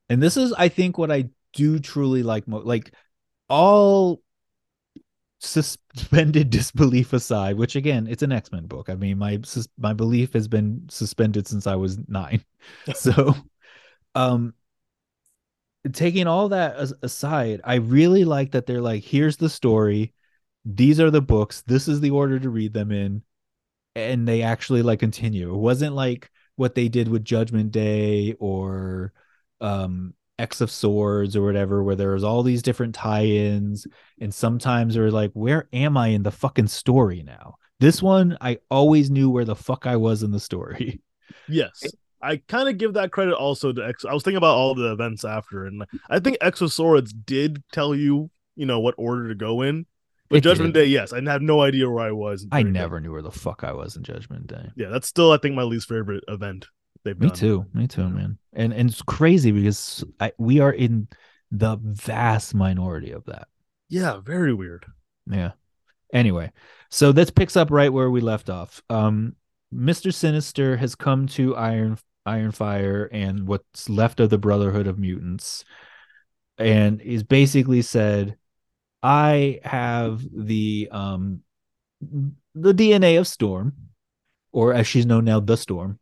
[SPEAKER 2] and this is, I think, what I do truly like. Mo- like all suspended [LAUGHS] disbelief aside, which again, it's an X Men book. I mean, my my belief has been suspended since I was nine. [LAUGHS] so, um, taking all that as, aside, I really like that they're like, here's the story, these are the books, this is the order to read them in, and they actually like continue. It wasn't like what they did with Judgment Day or um X of Swords or whatever, where there was all these different tie-ins, and sometimes they're like, where am I in the fucking story now? This one, I always knew where the fuck I was in the story.
[SPEAKER 1] Yes. I kind of give that credit also to X. I was thinking about all the events after, and I think X of Swords did tell you, you know, what order to go in. But
[SPEAKER 2] It
[SPEAKER 1] Judgment
[SPEAKER 2] did.
[SPEAKER 1] Day, yes, I had no idea where I was.
[SPEAKER 2] I never knew where the fuck I was in Judgment Day.
[SPEAKER 1] Yeah, that's still I think my least favorite event they've
[SPEAKER 2] Me
[SPEAKER 1] done.
[SPEAKER 2] too. Me too, man. And and it's crazy because I, we are in the vast minority of that.
[SPEAKER 1] Yeah, very weird.
[SPEAKER 2] Yeah. Anyway, so this picks up right where we left off. Um, Mr. Sinister has come to Iron Ironfire and what's left of the Brotherhood of Mutants, and he's basically said, "I have the um the DNA of Storm, or as she's known now, the Storm."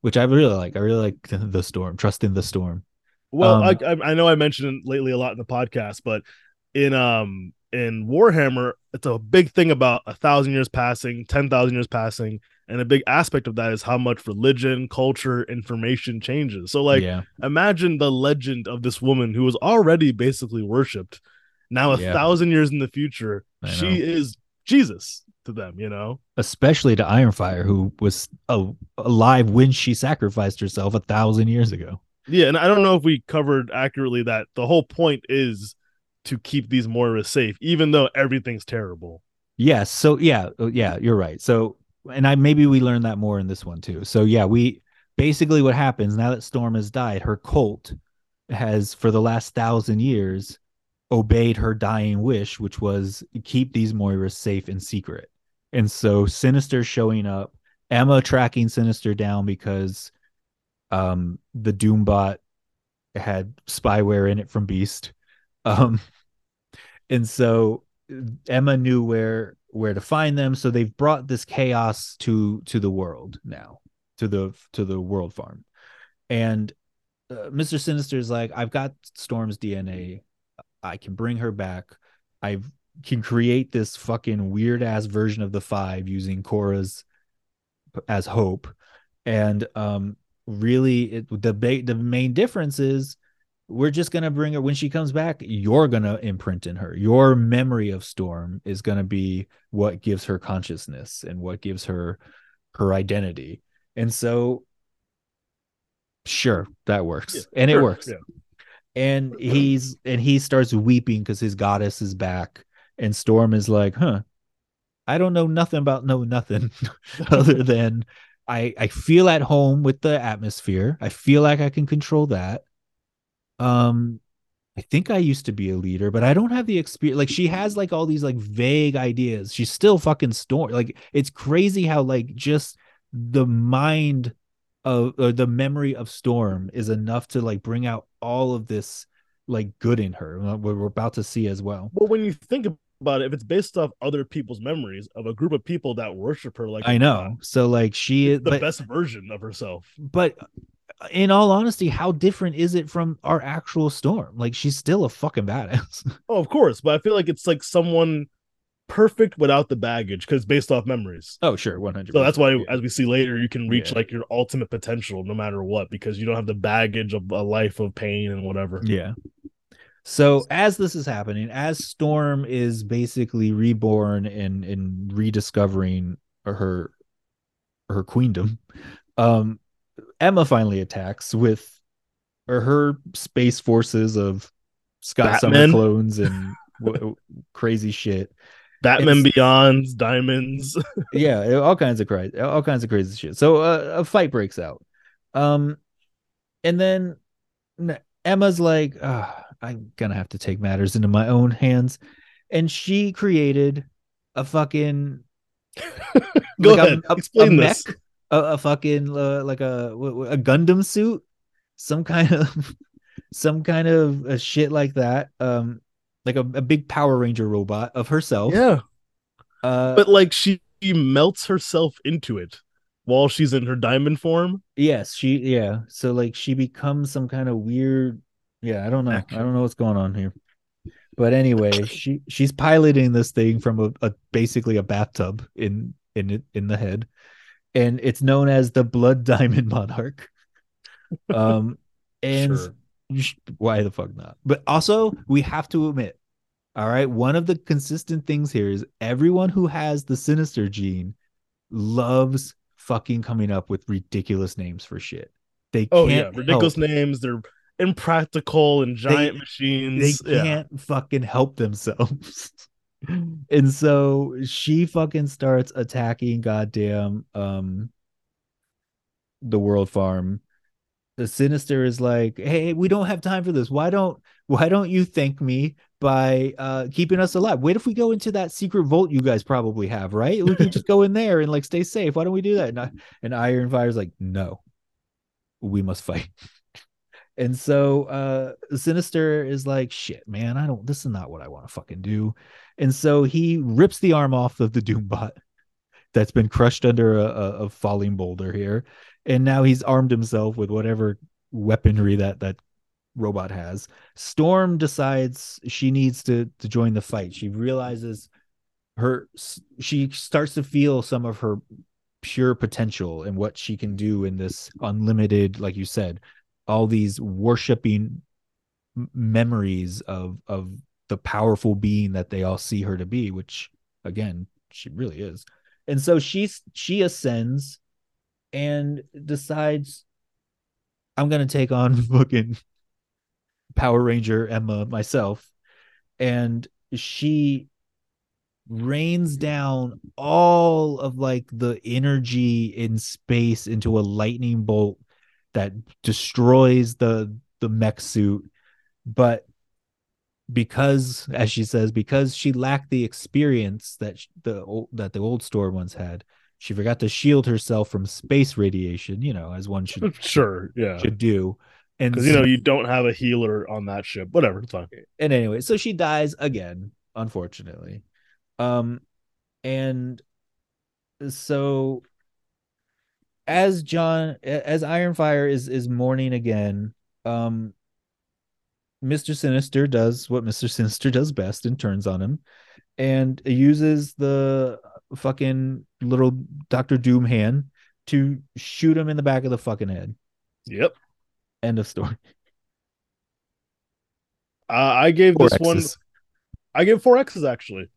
[SPEAKER 2] Which I really like. I really like the, storm. Trust in the storm.
[SPEAKER 1] Well,
[SPEAKER 2] Um,
[SPEAKER 1] I, I I know I mentioned lately a lot in the podcast, but in um in Warhammer, it's a big thing about a thousand years passing, ten thousand years passing, and a big aspect of that is how much religion, culture, information changes. So, like,
[SPEAKER 2] yeah,
[SPEAKER 1] imagine the legend of this woman who was already basically worshipped. Now, a
[SPEAKER 2] Yeah.
[SPEAKER 1] thousand years in the future, she is Jesus to them. You know.
[SPEAKER 2] especially to Ironfire, who was alive when she sacrificed herself a thousand years ago.
[SPEAKER 1] Yeah, and I don't know if we covered accurately that the whole point is to keep these Moiras safe, even though everything's terrible.
[SPEAKER 2] Yes. So yeah, uh, yeah, you're right. So and I maybe we learned that more in this one too. So yeah, we basically what happens now that Storm has died, her cult has for the last thousand years obeyed her dying wish, which was keep these Moiras safe and secret. And so Sinister showing up, Emma tracking Sinister down because um the Doombot had spyware in it from Beast. [LAUGHS] Um and so Emma knew where where to find them so they've brought this chaos to to the world now to the to the world farm and uh, Mr. Sinister is like I've got Storm's DNA I can bring her back I can create this fucking weird ass version of the 5 using Cora's as hope. And um really it, the ba- the main difference is we're just gonna bring her when she comes back you're gonna imprint in her. Your memory of storm is gonna be what gives her consciousness and what gives her her identity. And so sure that works.
[SPEAKER 1] Yeah,
[SPEAKER 2] and it works.
[SPEAKER 1] yeah.
[SPEAKER 2] and he's and he starts weeping because his goddess is back and storm is like huh i don't know nothing about no nothing [LAUGHS] other [LAUGHS] than i i feel at home with the atmosphere. I feel like i can control that. Um i think i used to be a leader but i don't have the experience like she has like all these like vague ideas. She's still fucking storm like it's crazy how like just the mind of or the memory of storm is enough to like bring out all of this like good in her what we're about to see as well.
[SPEAKER 1] But when you think about it, if it's based off other people's memories of a group of people that worship her, like
[SPEAKER 2] i know so like she is
[SPEAKER 1] the
[SPEAKER 2] but,
[SPEAKER 1] best version of herself.
[SPEAKER 2] but uh, in all honesty how different is it from our actual storm like she's still a fucking badass [LAUGHS]
[SPEAKER 1] Oh, of course, but I feel like it's like someone perfect without the baggage because based off memories.
[SPEAKER 2] oh sure 100
[SPEAKER 1] So that's why, as we see later, you can reach
[SPEAKER 2] Yeah.
[SPEAKER 1] like your ultimate potential no matter what because you don't have the baggage of a life of pain and whatever.
[SPEAKER 2] Yeah. So as this is happening, as Storm is basically reborn and and rediscovering her her queendom, um, Emma finally attacks with or her space forces of Scott Summer clones and [LAUGHS] w- crazy shit.
[SPEAKER 1] Batman
[SPEAKER 2] It's-
[SPEAKER 1] Beyond's diamonds. [LAUGHS]
[SPEAKER 2] Yeah, all kinds of crazy, all kinds of crazy shit. So uh, a fight breaks out. Um, and then Emma's like, oh, I'm gonna have to take matters into my own hands, and she created a fucking [LAUGHS]
[SPEAKER 1] Go
[SPEAKER 2] like
[SPEAKER 1] ahead,
[SPEAKER 2] a, a,
[SPEAKER 1] explain
[SPEAKER 2] a
[SPEAKER 1] this.
[SPEAKER 2] mech, a, a fucking uh, like a a Gundam suit, some kind of [LAUGHS] some kind of a shit like that. Um, like a, a big Power Ranger robot of herself.
[SPEAKER 1] Yeah,
[SPEAKER 2] Uh,
[SPEAKER 1] but like she, she melts herself into it while she's in her diamond form.
[SPEAKER 2] yes, she yeah. So like she becomes some kind of weird. Yeah, I don't know.
[SPEAKER 1] Mech.
[SPEAKER 2] I don't know what's going on here. But anyway, [LAUGHS] she she's piloting this thing from a, a basically a bathtub in in in the head, and it's known as the Blood [LAUGHS] Diamond Monarch. Um, [LAUGHS] and
[SPEAKER 1] Sure.
[SPEAKER 2] why the fuck not? But also, we have to admit, all right, one of the consistent things here is everyone who has the Sinister gene loves fucking coming up with ridiculous names for shit. They
[SPEAKER 1] Oh
[SPEAKER 2] can't
[SPEAKER 1] yeah, ridiculous
[SPEAKER 2] help
[SPEAKER 1] names. They're impractical and giant
[SPEAKER 2] they
[SPEAKER 1] machines. yeah.
[SPEAKER 2] can't fucking help themselves. [LAUGHS] and so she fucking starts attacking goddamn um the world farm. The sinister is like, "Hey, we don't have time for this. Why don't why don't you thank me by uh keeping us alive? What if we go into that secret vault you guys probably have, right? We can just go in there and like stay safe. Why don't we do that?" And, I, and Iron Fire's like, "No. We must fight." [LAUGHS] And so uh Sinister is like, shit, man, I don't this is not what I want to fucking do. And so he rips the arm off of the [LAUGHS] Doombot that's been crushed under a, a, falling boulder here. And now he's armed himself with whatever weaponry that that robot has. Storm decides she needs to to join the fight. She realizes her she starts to feel some of her pure potential and what she can do in this unlimited like you said all these worshiping memories of of the powerful being that they all see her to be which again she really is. And so she's she ascends and decides i'm gonna take on [LAUGHS] fucking power ranger emma myself. And she rains down all of like the energy in space into a lightning bolt that destroys the the mech suit but because as she says because she lacked the experience that the old, that the old store once had she forgot to shield herself from space radiation you know as one should [LAUGHS]
[SPEAKER 1] Sure, yeah.
[SPEAKER 2] should do and
[SPEAKER 1] Because you know you don't have a healer on that ship. Whatever, it's fine.
[SPEAKER 2] and anyway, so she dies again, unfortunately. Um, and so as John, as Ironfire is is mourning again, um, Mister Sinister does what Mister [LAUGHS] Sinister does best and turns on him, and uses the fucking little Doctor Doom hand to shoot him in the back of the fucking head.
[SPEAKER 1] Yep.
[SPEAKER 2] End of story. [LAUGHS]
[SPEAKER 1] Uh, I gave
[SPEAKER 2] Four
[SPEAKER 1] this one. I gave four X's actually.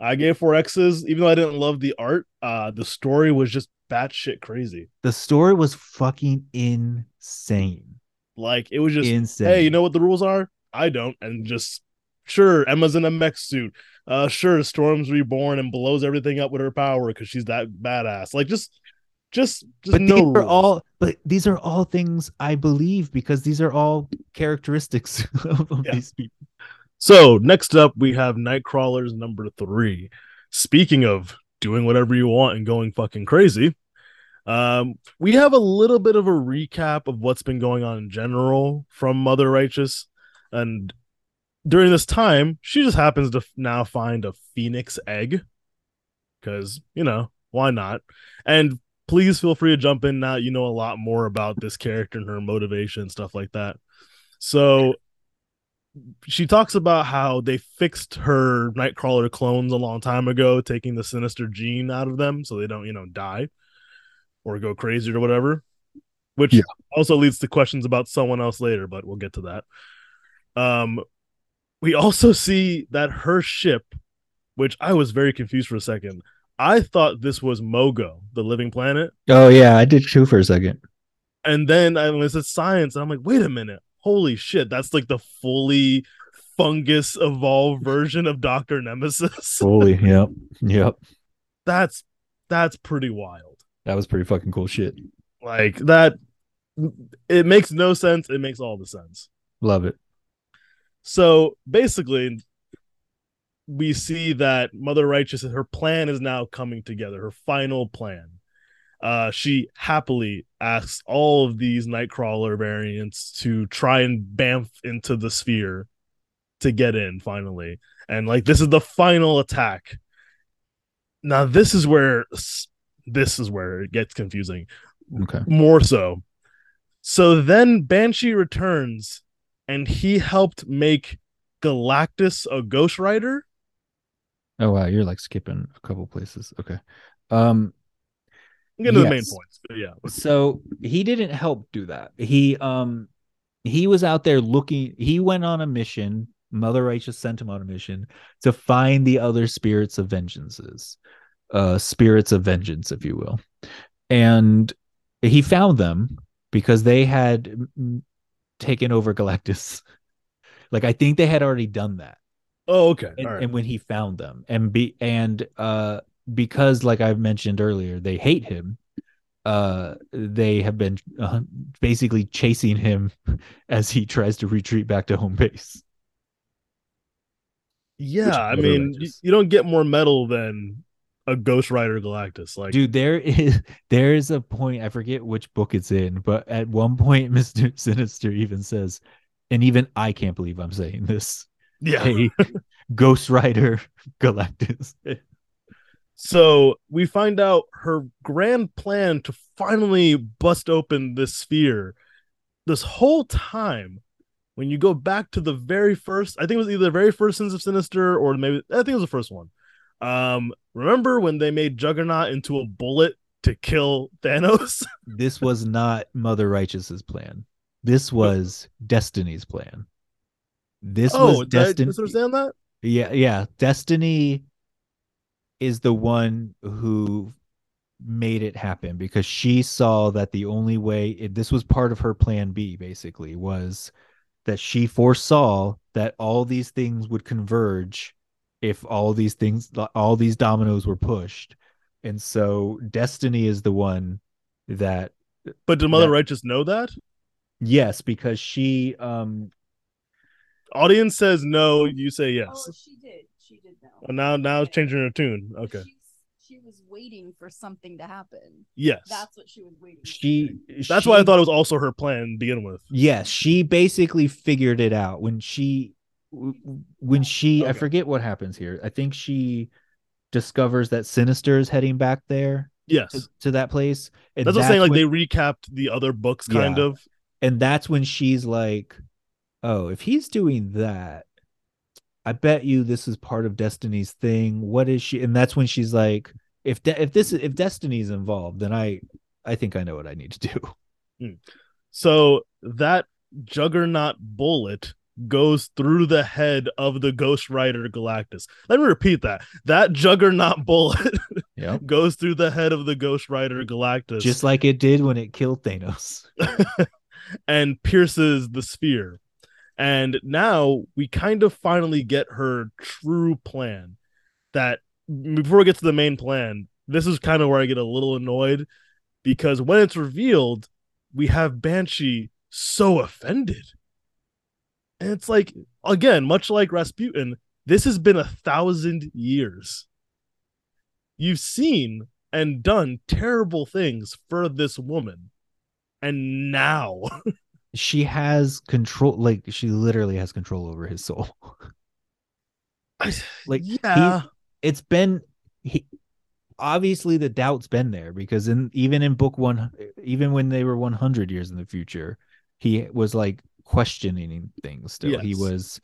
[SPEAKER 1] I gave four X's, even though I didn't love the art. Uh, the story was just batshit crazy.
[SPEAKER 2] The story was fucking insane.
[SPEAKER 1] Like it was just,
[SPEAKER 2] insane.
[SPEAKER 1] hey, you know what the rules are? I don't, and just sure, Emma's in a mech suit. Uh, sure, Storm's reborn and blows everything up with her power because she's that badass. Like just, just, just
[SPEAKER 2] but
[SPEAKER 1] no
[SPEAKER 2] these are all but these are all things I believe because these are all characteristics of, [LAUGHS] of
[SPEAKER 1] Yeah.
[SPEAKER 2] these people.
[SPEAKER 1] So next up, we have Nightcrawlers number three. Speaking of doing whatever you want and going fucking crazy, um, we have a little bit of a recap of what's been going on in general from Mother Righteous, and during this time, she just happens to now find a phoenix egg, because you know why not? And please feel free to jump in now. You know a lot more about this character and her motivation and stuff like that. So she talks about how they fixed her Nightcrawler clones a long time ago, taking the sinister gene out of them so they don't, you know, die or go crazy or whatever. Which
[SPEAKER 2] Yeah.
[SPEAKER 1] also leads to questions about someone else later, but we'll get to that. Um, we also see that her ship, which I was very confused for a second. I thought this was Mogo, the living planet.
[SPEAKER 2] Oh yeah, I did too for a second.
[SPEAKER 1] And then I was at science, and I'm like, wait a minute, holy shit, that's like the fully fungus evolved [LAUGHS] version of Doctor Nemesis.
[SPEAKER 2] Holy, [LAUGHS] yep, yep.
[SPEAKER 1] that's that's pretty wild.
[SPEAKER 2] That was pretty fucking cool shit.
[SPEAKER 1] Like that it makes no sense. It makes all the sense.
[SPEAKER 2] Love it.
[SPEAKER 1] So basically, we see that Mother Righteous, her plan is now coming together, her final plan. Uh, she happily asks all of these Nightcrawler variants to try and bamf into the sphere to get in finally. And like, this is the final attack. Now, this is where this is where it gets confusing.
[SPEAKER 2] Okay.
[SPEAKER 1] More so. So then Banshee returns and he helped make Galactus a Ghost Rider.
[SPEAKER 2] Oh wow, you're like skipping a couple places. Okay. Um
[SPEAKER 1] I'm getting yes. to the main points. yeah. [LAUGHS]
[SPEAKER 2] so he didn't help do that. He um he was out there looking he went on a mission. Mother Righteous sent him on a mission to find the other spirits of vengeances. Uh spirits of vengeance, if you will. And he found them because they had taken over Galactus. [LAUGHS] like I think they had already done that.
[SPEAKER 1] Oh, okay.
[SPEAKER 2] And, and, when he found them, and be and uh because like I've mentioned earlier, they hate him. Uh, they have been uh, basically chasing him [LAUGHS] as he tries to retreat back to home base.
[SPEAKER 1] Yeah, I mean, you, you don't get more metal than a Ghost Rider Galactus. Like,
[SPEAKER 2] dude, there [LAUGHS] is there is a point I forget which book it's in, but at one point, [LAUGHS] Mister Sinister even says, and even I can't believe I'm saying this.
[SPEAKER 1] Yeah,
[SPEAKER 2] hey, Ghost Rider Galactus.
[SPEAKER 1] So we find out her grand plan to finally bust open this sphere. This whole time, when you go back to the very first, I think it was either the very first Sins of Sinister or maybe I think it was the first one um, remember when they made Juggernaut into a bullet to kill Thanos? [LAUGHS]
[SPEAKER 2] this was not Mother Righteous's plan. This was Destiny's plan. This oh, was Destiny.
[SPEAKER 1] Understand that?
[SPEAKER 2] Yeah, yeah. Destiny is the one who made it happen because she saw that the only way it, this was part of her plan B basically was that she foresaw that all these things would converge if all these things all these dominoes were pushed. And so destiny is the one that
[SPEAKER 1] but did mother that, righteous know that?
[SPEAKER 2] Yes because she um
[SPEAKER 1] audience says no you say yes.
[SPEAKER 3] Oh she did she did know
[SPEAKER 1] well, now now it's changing her tune okay
[SPEAKER 3] she was waiting for something to happen
[SPEAKER 1] yes
[SPEAKER 3] that's what she was waiting
[SPEAKER 2] she
[SPEAKER 1] that's
[SPEAKER 2] she,
[SPEAKER 1] why i thought it was also her plan to begin with
[SPEAKER 2] yes she basically figured it out when she when she okay. I forget what happens here. I think she discovers that Sinister is heading back there.
[SPEAKER 1] Yes.
[SPEAKER 2] To, to that place.
[SPEAKER 1] And that's, what I'm saying. Like when, they recapped the other books, kind yeah. of.
[SPEAKER 2] And that's when she's like, "Oh, if he's doing that, I bet you this is part of Destiny's thing. What is she?" And that's when she's like, "If de- if this if Destiny's involved, then I I think I know what I need to do."
[SPEAKER 1] Hmm. So that Juggernaut bullet goes through the head of the Ghost Rider Galactus. Let me repeat that. That juggernaut [LAUGHS] bullet
[SPEAKER 2] yep.
[SPEAKER 1] goes through the head of the Ghost Rider Galactus.
[SPEAKER 2] Just like it did when it killed Thanos. [LAUGHS]
[SPEAKER 1] and pierces the sphere. And now we kind of finally get her true plan. That before we get to the main plan, this is kind of where I get a little annoyed because when it's revealed, we have Banshee so offended and it's like, again, much like Rasputin, this has been a thousand years. You've seen and done terrible things for this woman. And now [LAUGHS]
[SPEAKER 2] she has control, like, she literally has control over his soul. [LAUGHS] like,
[SPEAKER 1] yeah,
[SPEAKER 2] it's been, he, obviously the doubt's been there because in even in book one even when they were 100 years in the future he was like questioning things still. Yes. He was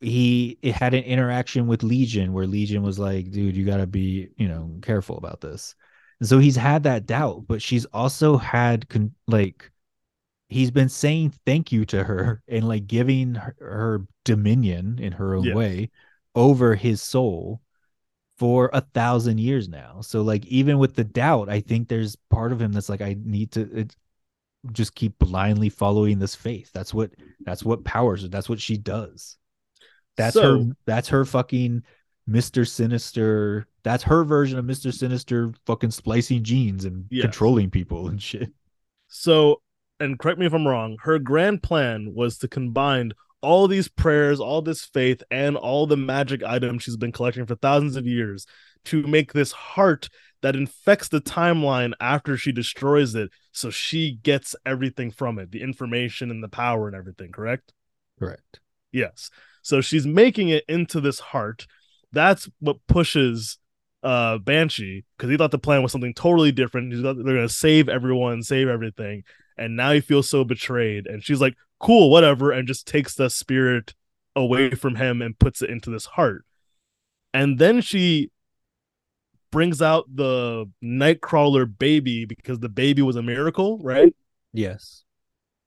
[SPEAKER 2] he it had an interaction with Legion where Legion was like, dude, you got to be, you know, careful about this. And so he's had that doubt, but she's also had con- like he's been saying thank you to her and like giving her, her dominion in her own yes. way over his soul for a thousand years now. So like even with the doubt, I think there's part of him that's like I need to uh, just keep blindly following this faith. That's what that's what powers her. That's what she does. That's so, her that's her fucking Mr. Sinister. That's her version of Mr. Sinister fucking splicing genes and yes. controlling people and shit.
[SPEAKER 1] So, and correct me if I'm wrong, her grand plan was to combine all these prayers, all this faith, and all the magic items she's been collecting for thousands of years to make this heart that infects the timeline after she destroys it. So she gets everything from it the information and the power and everything, correct?
[SPEAKER 2] Correct.
[SPEAKER 1] Yes. So she's making it into this heart. That's what pushes uh Banshee because he thought the plan was something totally different. He's thought they're gonna save everyone, save everything, and now he feels so betrayed. And she's like, "Cool, whatever," and just takes the spirit away from him and puts it into this heart. And then she brings out the Nightcrawler baby because the baby was a miracle, right?
[SPEAKER 2] Yes.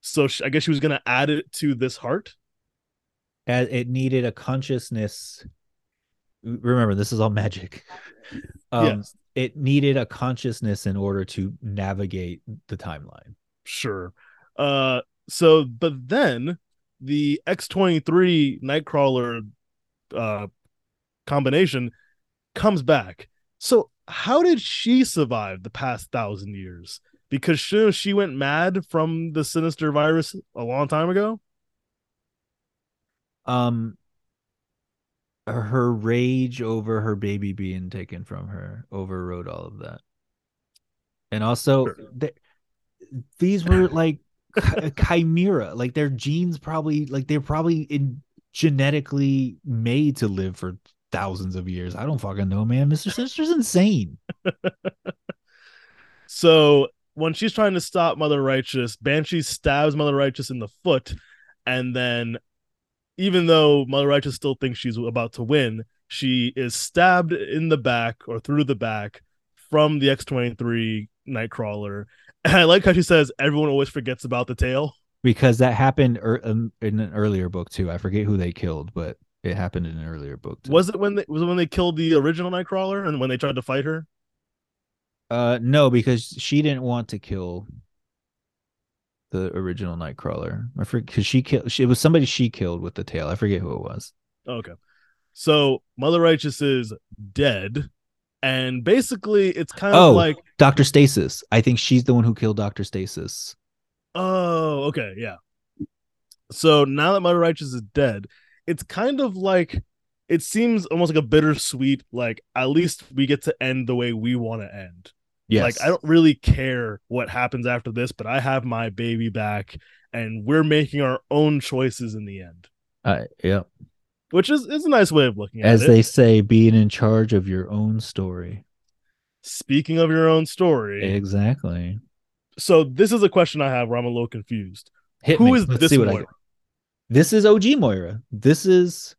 [SPEAKER 1] So she, I guess she was gonna add it to this heart.
[SPEAKER 2] As it needed a consciousness. Remember, this is all magic. Um,
[SPEAKER 1] Yes.
[SPEAKER 2] It needed a consciousness in order to navigate the timeline.
[SPEAKER 1] Sure. Uh so but then the X23 Nightcrawler uh combination comes back. So how did she survive the past thousand years? Because she, she went mad from the sinister virus a long time ago?
[SPEAKER 2] Um, her rage over her baby being taken from her overrode all of that, and also
[SPEAKER 1] Sure.
[SPEAKER 2] These were like chi- uh, chimera, like their genes probably like they're probably in genetically made to live for thousands of years. I don't fucking know, man. Mister Sinister's insane. [LAUGHS]
[SPEAKER 1] So when she's trying to stop Mother Righteous, Banshee stabs Mother Righteous in the foot, and then even though Mother Righteous still thinks she's about to win, she is stabbed in the back or through the back from the X23 Nightcrawler. And [LAUGHS] I like how she says everyone always forgets about the tail.
[SPEAKER 2] because that happened er- um, in an earlier book too. I forget who they killed, but it happened in an earlier book too.
[SPEAKER 1] Was it when they was it when they killed the original Nightcrawler and when they tried to fight her?
[SPEAKER 2] Uh, no, because she didn't want to kill the original Nightcrawler. I forget because she killed. She, it was somebody she killed with the tail. I forget who it was.
[SPEAKER 1] Okay. So Mother Righteous is dead. And basically it's kind of
[SPEAKER 2] Oh.
[SPEAKER 1] like
[SPEAKER 2] Doctor Stasis. I think she's the one who killed Doctor Stasis.
[SPEAKER 1] Oh, okay, yeah. So now that Mother Righteous is dead, it's kind of like it seems almost like a bittersweet, like at least we get to end the way we want to end.
[SPEAKER 2] Yes.
[SPEAKER 1] Like I don't really care what happens after this, but I have my baby back and we're making our own choices in the end.
[SPEAKER 2] Uh, yeah.
[SPEAKER 1] Which is, is a nice way of looking at it.
[SPEAKER 2] As they say, being in charge of your own story.
[SPEAKER 1] Speaking of your own story.
[SPEAKER 2] Exactly.
[SPEAKER 1] so this is a question I have where I'm a little confused.
[SPEAKER 2] Hit
[SPEAKER 1] Who
[SPEAKER 2] me.
[SPEAKER 1] is
[SPEAKER 2] Let's
[SPEAKER 1] this
[SPEAKER 2] see what I
[SPEAKER 1] Moira?
[SPEAKER 2] This is OG Moira. This is.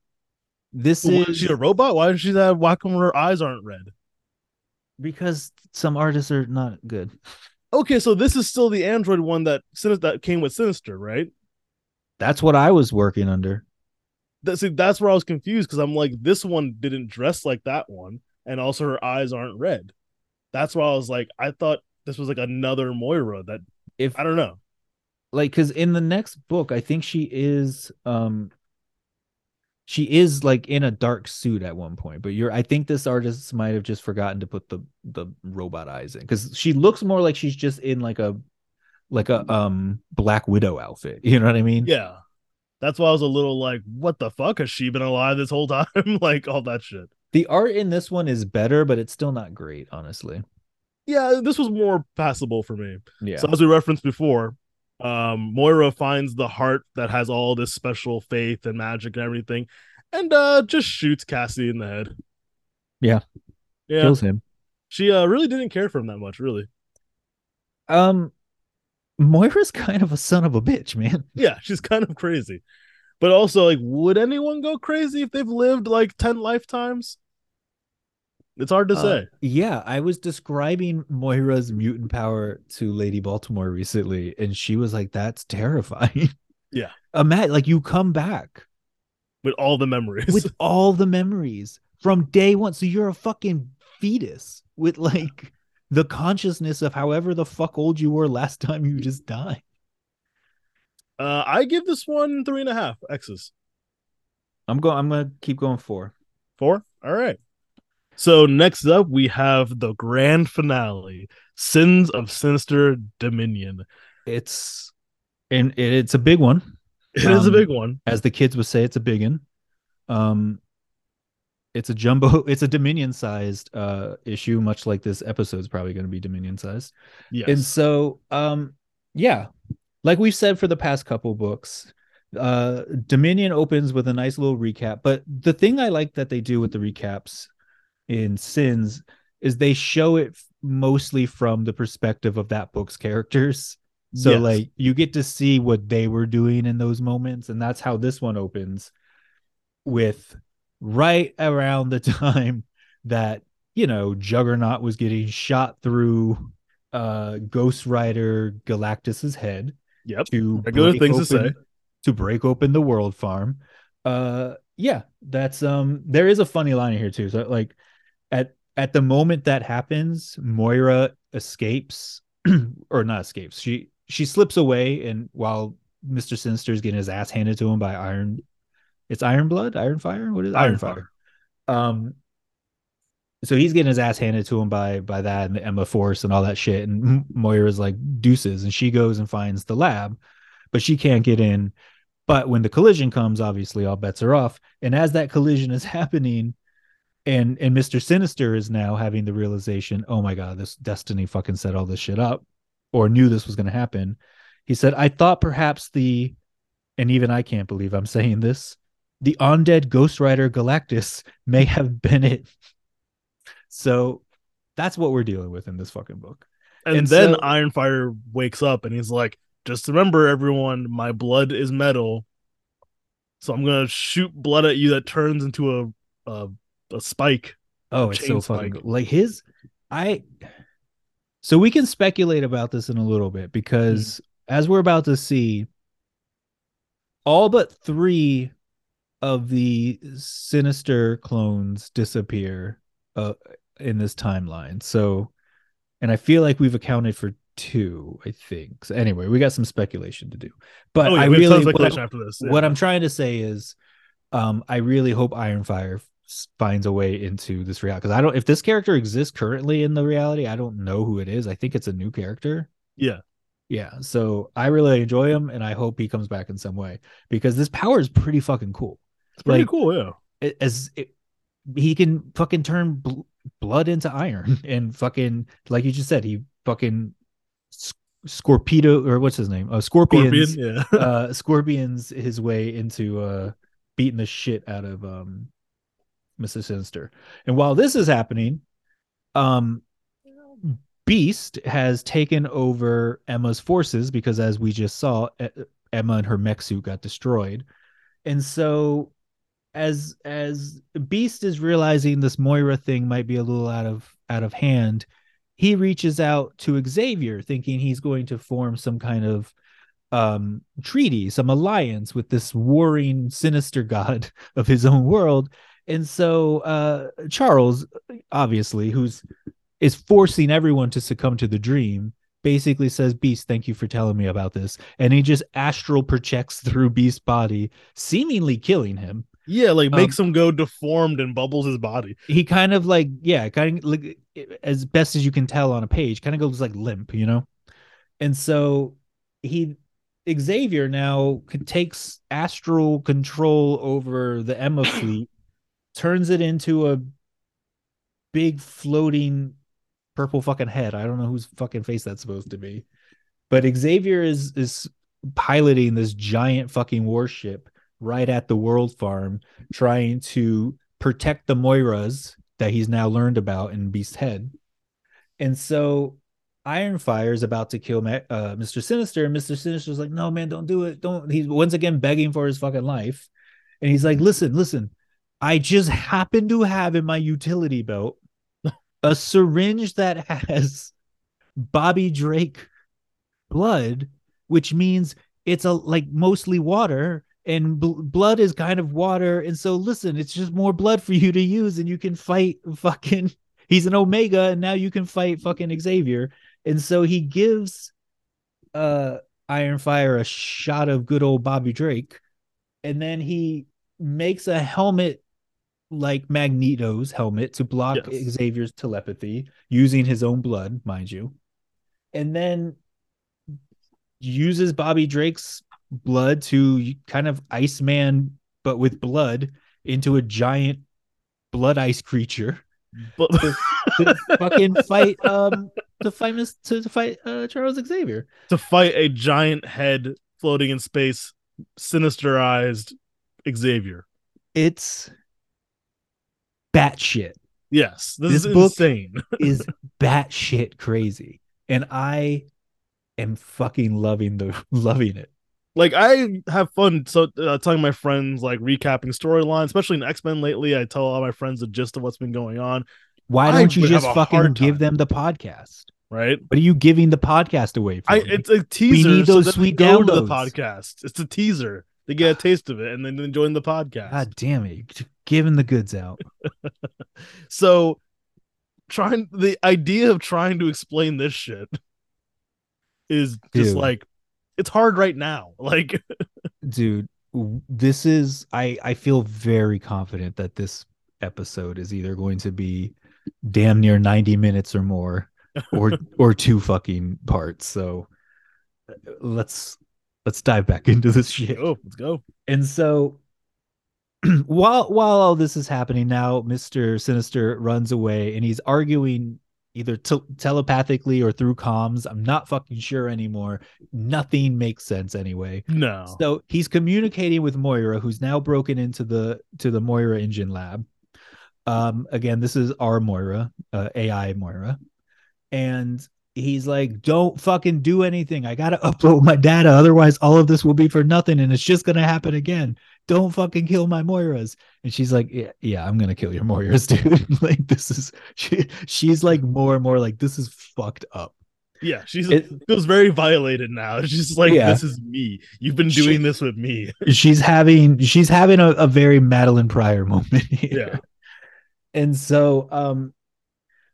[SPEAKER 2] This
[SPEAKER 1] Why
[SPEAKER 2] is
[SPEAKER 1] is she a robot? Why does she have why come her eyes aren't red?
[SPEAKER 2] because some artists are not good.
[SPEAKER 1] Okay, so this is still the Android one that that came with Sinister, right?
[SPEAKER 2] That's what I was working under.
[SPEAKER 1] That, see, that's where I was confused because I'm like, this one didn't dress like that one, and also her eyes aren't red. That's why I was like, I thought this was like another Moira that
[SPEAKER 2] If
[SPEAKER 1] I don't know.
[SPEAKER 2] like because in the next book i think she is um she is like in a dark suit at one point but you're i think this artist might have just forgotten to put the the robot eyes in because she looks more like she's just in like a like a um black widow outfit [LAUGHS] you know what i mean
[SPEAKER 1] Yeah, that's why I was a little like, what the fuck has she been alive this whole [LAUGHS] time? [LAUGHS] like all that shit.
[SPEAKER 2] the art in this one is better but it's still not great honestly
[SPEAKER 1] Yeah, this was more passable for me.
[SPEAKER 2] yeah
[SPEAKER 1] So as we referenced before, um, Moira finds the heart that has all this special faith and magic and everything, and uh, just shoots Cassie in the head.
[SPEAKER 2] Yeah.
[SPEAKER 1] yeah.
[SPEAKER 2] kills him
[SPEAKER 1] She uh, really didn't care for him that much, really.
[SPEAKER 2] um moira's kind of a son of a bitch man [LAUGHS]
[SPEAKER 1] Yeah, she's kind of crazy, but also like, would anyone go crazy if they've lived like ten lifetimes? It's hard to
[SPEAKER 2] Uh,
[SPEAKER 1] say.
[SPEAKER 2] yeah, I was describing Moira's mutant power to Lady Baltimore recently, and she was like, "That's terrifying." [LAUGHS]
[SPEAKER 1] Yeah.
[SPEAKER 2] imagine like you come back
[SPEAKER 1] With all the memories,
[SPEAKER 2] with [LAUGHS] all the memories from day one, so you're a fucking fetus with like the consciousness of however the fuck old you were last time you just died.
[SPEAKER 1] uh, I give this one three and a half X's.
[SPEAKER 2] I'm going. I'm gonna keep going four.
[SPEAKER 1] Four. All right. So next up, we have the grand finale, Sins of Sinister Dominion.
[SPEAKER 2] it's and it, it's a big one.
[SPEAKER 1] It is a
[SPEAKER 2] Um,
[SPEAKER 1] big one.
[SPEAKER 2] as the kids would say, it's a big one. Um, it's a jumbo, [LAUGHS] it's a Dominion sized uh issue, much like this episode is probably going to be Dominion sized.
[SPEAKER 1] Yes.
[SPEAKER 2] And so, um, yeah, like we've said for the past couple books, uh, Dominion opens with a nice little recap. But the thing I like that they do with the recaps in Sins is they show it mostly from the perspective of that book's characters. So
[SPEAKER 1] Yes.
[SPEAKER 2] like you get to see what they were doing in those moments, and that's how this one opens with right around the [LAUGHS] time that you know Juggernaut was getting shot through uh Ghost Rider Galactus's head
[SPEAKER 1] Yep.
[SPEAKER 2] to
[SPEAKER 1] Regular things to
[SPEAKER 2] open-
[SPEAKER 1] say.
[SPEAKER 2] to break open the world farm. Uh yeah, that's um there is a funny line here too. So like at at the moment that happens, Moira escapes [CLEARS THROAT] or not escapes. She she slips away and while Mr. Sinister is getting his ass handed to him by Iron it's Iron Blood, Iron Fire, what is it?
[SPEAKER 1] Iron
[SPEAKER 2] Iron Fire. Um so he's getting his ass handed to him by by that and the Emma Force and all that shit. And Moira's like deuces, and she goes and finds the lab, but she can't get in. But when the collision comes, obviously all bets are off. And as that collision is [LAUGHS] happening, and and Mr. Sinister is now having the realization, oh my god, this destiny fucking set all this shit up, or knew this was gonna happen. He said, I thought perhaps the and even I can't believe I'm saying this, the undead Ghost Rider Galactus may have been it. So that's what we're dealing with in this fucking book.
[SPEAKER 1] And,
[SPEAKER 2] And
[SPEAKER 1] then
[SPEAKER 2] so-
[SPEAKER 1] Ironfire wakes up and he's like, just remember, everyone, my blood is metal. So I'm gonna shoot blood at you that turns into a a, a spike.
[SPEAKER 2] Oh, it's so
[SPEAKER 1] Chain
[SPEAKER 2] fucking like his I so we can speculate about this in a little bit because mm-hmm. as we're about to see all but 3 of the sinister clones disappear uh in this timeline. So and I feel like we've accounted for two, I think. So anyway, we got some speculation to do. But
[SPEAKER 1] oh, yeah,
[SPEAKER 2] I really what I-
[SPEAKER 1] this.
[SPEAKER 2] what
[SPEAKER 1] yeah.
[SPEAKER 2] I'm trying to say is, um, I really hope Ironfire finds a way into this reality because I don't. If this character exists currently in the reality, I don't know who it is. I think it's a new character.
[SPEAKER 1] Yeah.
[SPEAKER 2] Yeah. So I really enjoy him, and I hope he comes back in some way because this power is pretty fucking cool.
[SPEAKER 1] It's pretty
[SPEAKER 2] like-
[SPEAKER 1] cool, yeah.
[SPEAKER 2] As it, he can fucking turn bl- blood into iron, [LAUGHS] and fucking like you just said, he fucking s- Scorpedo or what's his name? Uh, Scorpions
[SPEAKER 1] Scorpion, yeah.
[SPEAKER 2] uh [LAUGHS] scorpions his way into uh beating the shit out of um mr sinister and while this is happening um beast has taken over emma's forces because as we just saw emma and her mech suit got destroyed and so as as beast is realizing this moira thing might be a little out of out of hand he reaches out to xavier thinking he's going to form some kind of um treaty some alliance with this warring sinister god [LAUGHS] of his own world. And so uh charles obviously who's is forcing everyone to succumb to the dream basically says beast thank you for telling me about this. And he just astral projects [LAUGHS] through beast's body seemingly killing him
[SPEAKER 1] yeah, like
[SPEAKER 2] Um,
[SPEAKER 1] makes him go deformed and bubbles his body.
[SPEAKER 2] he kind of like yeah kind of like as best as you can tell on a page kind of goes like limp you know? And so he xavier now takes astral control over the emma [COUGHS] fleet turns it into a big floating purple fucking head. I don't know whose fucking face that's supposed to be. But xavier is is piloting this giant fucking warship right at the world farm trying to protect the Moiras that he's now learned about in Beast head. And so Ironfire is about to kill uh, Mr. Sinister, and Mr. Sinister's like, "No, man, don't do it. Don't." He's once again begging for his fucking life, and he's like, "Listen, listen. I just happen to have in my utility belt a syringe that has Bobby Drake blood, which means it's a like mostly water and bl- blood is kind of water and so listen it's just more blood for you to use and you can fight fucking [LAUGHS] he's an omega and now you can fight fucking xavier and so he gives uh iron fire a shot of good old bobby drake and then he makes a helmet like magneto's helmet to block
[SPEAKER 1] Yes.
[SPEAKER 2] xavier's telepathy using his own blood mind you and then uses Bobby Drake's blood to kind of Iceman, but with blood, into a giant blood ice creature.
[SPEAKER 1] But
[SPEAKER 2] to, to [LAUGHS] fucking fight um to fight to, to fight uh Charles Xavier.
[SPEAKER 1] to fight a giant head floating in space, sinisterized Xavier.
[SPEAKER 2] It's batshit.
[SPEAKER 1] Yes, this,
[SPEAKER 2] This
[SPEAKER 1] is
[SPEAKER 2] book-
[SPEAKER 1] insane. [LAUGHS]
[SPEAKER 2] Is batshit crazy. And I am fucking loving the [LAUGHS] loving it.
[SPEAKER 1] Like I have fun so uh, telling my friends like recapping storylines, especially in X Men lately. I tell all my friends the gist of what's been going on.
[SPEAKER 2] Why don't you just fucking give them the podcast?
[SPEAKER 1] Right?
[SPEAKER 2] What are you giving the podcast away for?
[SPEAKER 1] I it's a teaser.
[SPEAKER 2] We need
[SPEAKER 1] so
[SPEAKER 2] those
[SPEAKER 1] they
[SPEAKER 2] sweet
[SPEAKER 1] go to the podcast. It's a teaser. They get a [SIGHS] taste of it and then then join the podcast.
[SPEAKER 2] God damn it. You're Giving the goods out. [LAUGHS]
[SPEAKER 1] So trying the idea of trying to explain this shit is just
[SPEAKER 2] Dude.
[SPEAKER 1] like it's hard right now. [LAUGHS] Like
[SPEAKER 2] dude this is i i feel very confident that this episode is either going to be damn near 90 minutes or more [LAUGHS] or or two fucking parts so uh, let's let's dive back into this shit
[SPEAKER 1] oh, let's go.
[SPEAKER 2] and so [CLEARS THROAT] while while all this is happening now mr sinister runs away and he's arguing either tel- telepathically or through comms i'm not fucking sure anymore nothing makes sense anyway
[SPEAKER 1] No.
[SPEAKER 2] so he's communicating with Moira, who's now broken into the to the Moira engine lab. Um, again, this is our Moira, uh, AI Moira, and he's like, "Don't fucking do anything. I gotta [LAUGHS] upload my data, otherwise all of this will be for nothing, and it's just gonna happen again. Don't fucking kill my Moiras." And she's like, "Yeah, yeah, I'm gonna kill your Moiras, [LAUGHS] dude. like this is she, she's like more and more like this is fucked up."
[SPEAKER 1] Yeah, she's
[SPEAKER 2] It-
[SPEAKER 1] feels very violated now. It's just like
[SPEAKER 2] Yeah.
[SPEAKER 1] this is me. You've been
[SPEAKER 2] She-
[SPEAKER 1] doing this with me. [LAUGHS]
[SPEAKER 2] she's having she's having a, a very Madelyne Pryor moment [LAUGHS] here.
[SPEAKER 1] Yeah.
[SPEAKER 2] And so um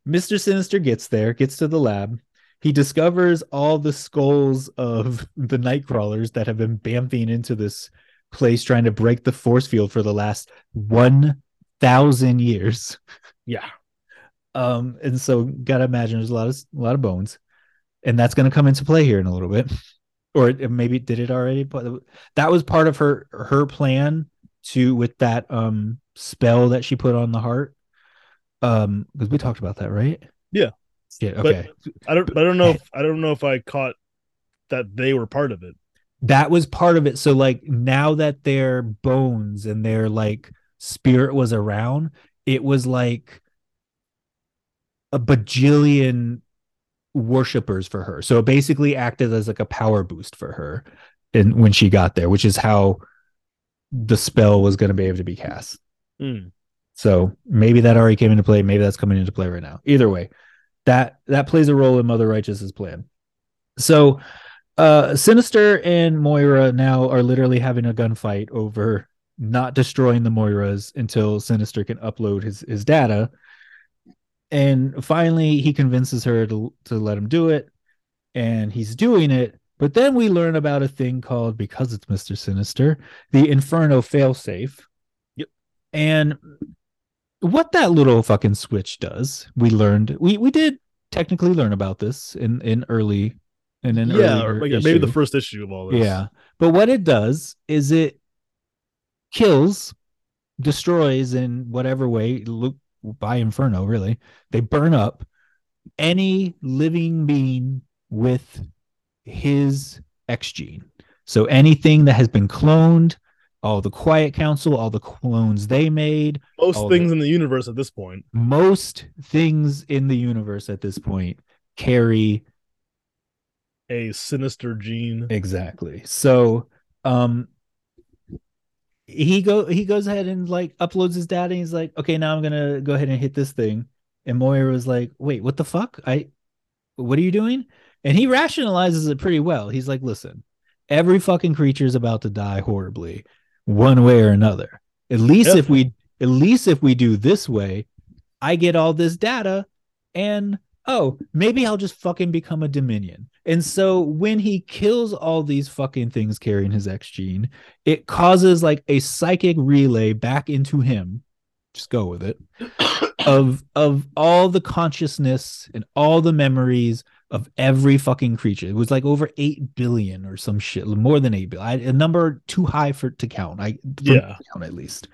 [SPEAKER 2] Mr. Sinister gets there, gets to the lab. He discovers all the skulls of the Nightcrawlers that have been bamfing into this place trying to break the force field for the last 1000 years.
[SPEAKER 1] Yeah.
[SPEAKER 2] Um and so got to imagine there's a lot of a lot of bones. And that's going to come into play here in a little bit. Or it- maybe did it already, but that was part of her her plan to with that um spell that she put on the heart. Um because we talked about that, right?
[SPEAKER 1] Yeah.
[SPEAKER 2] Yeah,
[SPEAKER 1] But-
[SPEAKER 2] okay.
[SPEAKER 1] I don't I don't know if I don't know if I caught that they were part of it.
[SPEAKER 2] That was part of it. So like now that their bones and their like spirit was around, it was like a bajillion worshippers for her. So it basically acted as like a power boost for her and when she got there, which is how the spell was going to be able to be cast.
[SPEAKER 1] Hmm.
[SPEAKER 2] So maybe that already came into play. Maybe that's coming into play right now. Either way, that that plays a role in Mother Righteous's plan. So uh Sinister and Moira now are literally having a gunfight over not destroying the Moiras until Sinister can upload his his data. And finally he convinces her to to let him do it and he's doing it. But then we learn about a thing called because it's Mr. Sinister, the Inferno failsafe.
[SPEAKER 1] Yep.
[SPEAKER 2] And what that little fucking switch does, we learned we we did technically learn about this in in early in an
[SPEAKER 1] yeah,
[SPEAKER 2] earlier
[SPEAKER 1] or like, maybe the first issue of all this.
[SPEAKER 2] Yeah. But what it does is it kills, destroys in whatever way, look by Inferno, really. They burn up any living being with his X gene. So anything that has been cloned, all the Quiet Council, all the clones they made,
[SPEAKER 1] Most things
[SPEAKER 2] the-
[SPEAKER 1] in the universe at this point.
[SPEAKER 2] most things in the universe at this point carry
[SPEAKER 1] A sinister gene.
[SPEAKER 2] Exactly. So, um, he go he goes ahead and like uploads his data. And he's like, okay, now I'm gonna go ahead and hit this thing. And Moira was like, wait, what the fuck? I, what are you doing? And he rationalizes it pretty well. He's like, listen, every fucking creature is about to die horribly, one way or another. At least
[SPEAKER 1] Yep.
[SPEAKER 2] if we, at least if we do this way, I get all this data, and oh, maybe I'll just fucking become a Dominion. And so when he kills all these fucking things carrying his X gene, it causes like a psychic relay back into him. Just go with it. [COUGHS] Of of all the consciousness and all the memories of every fucking creature. It was like over eight billion or some shit, more than eight billion. I, a number too high for to count. I
[SPEAKER 1] yeah,
[SPEAKER 2] count at least.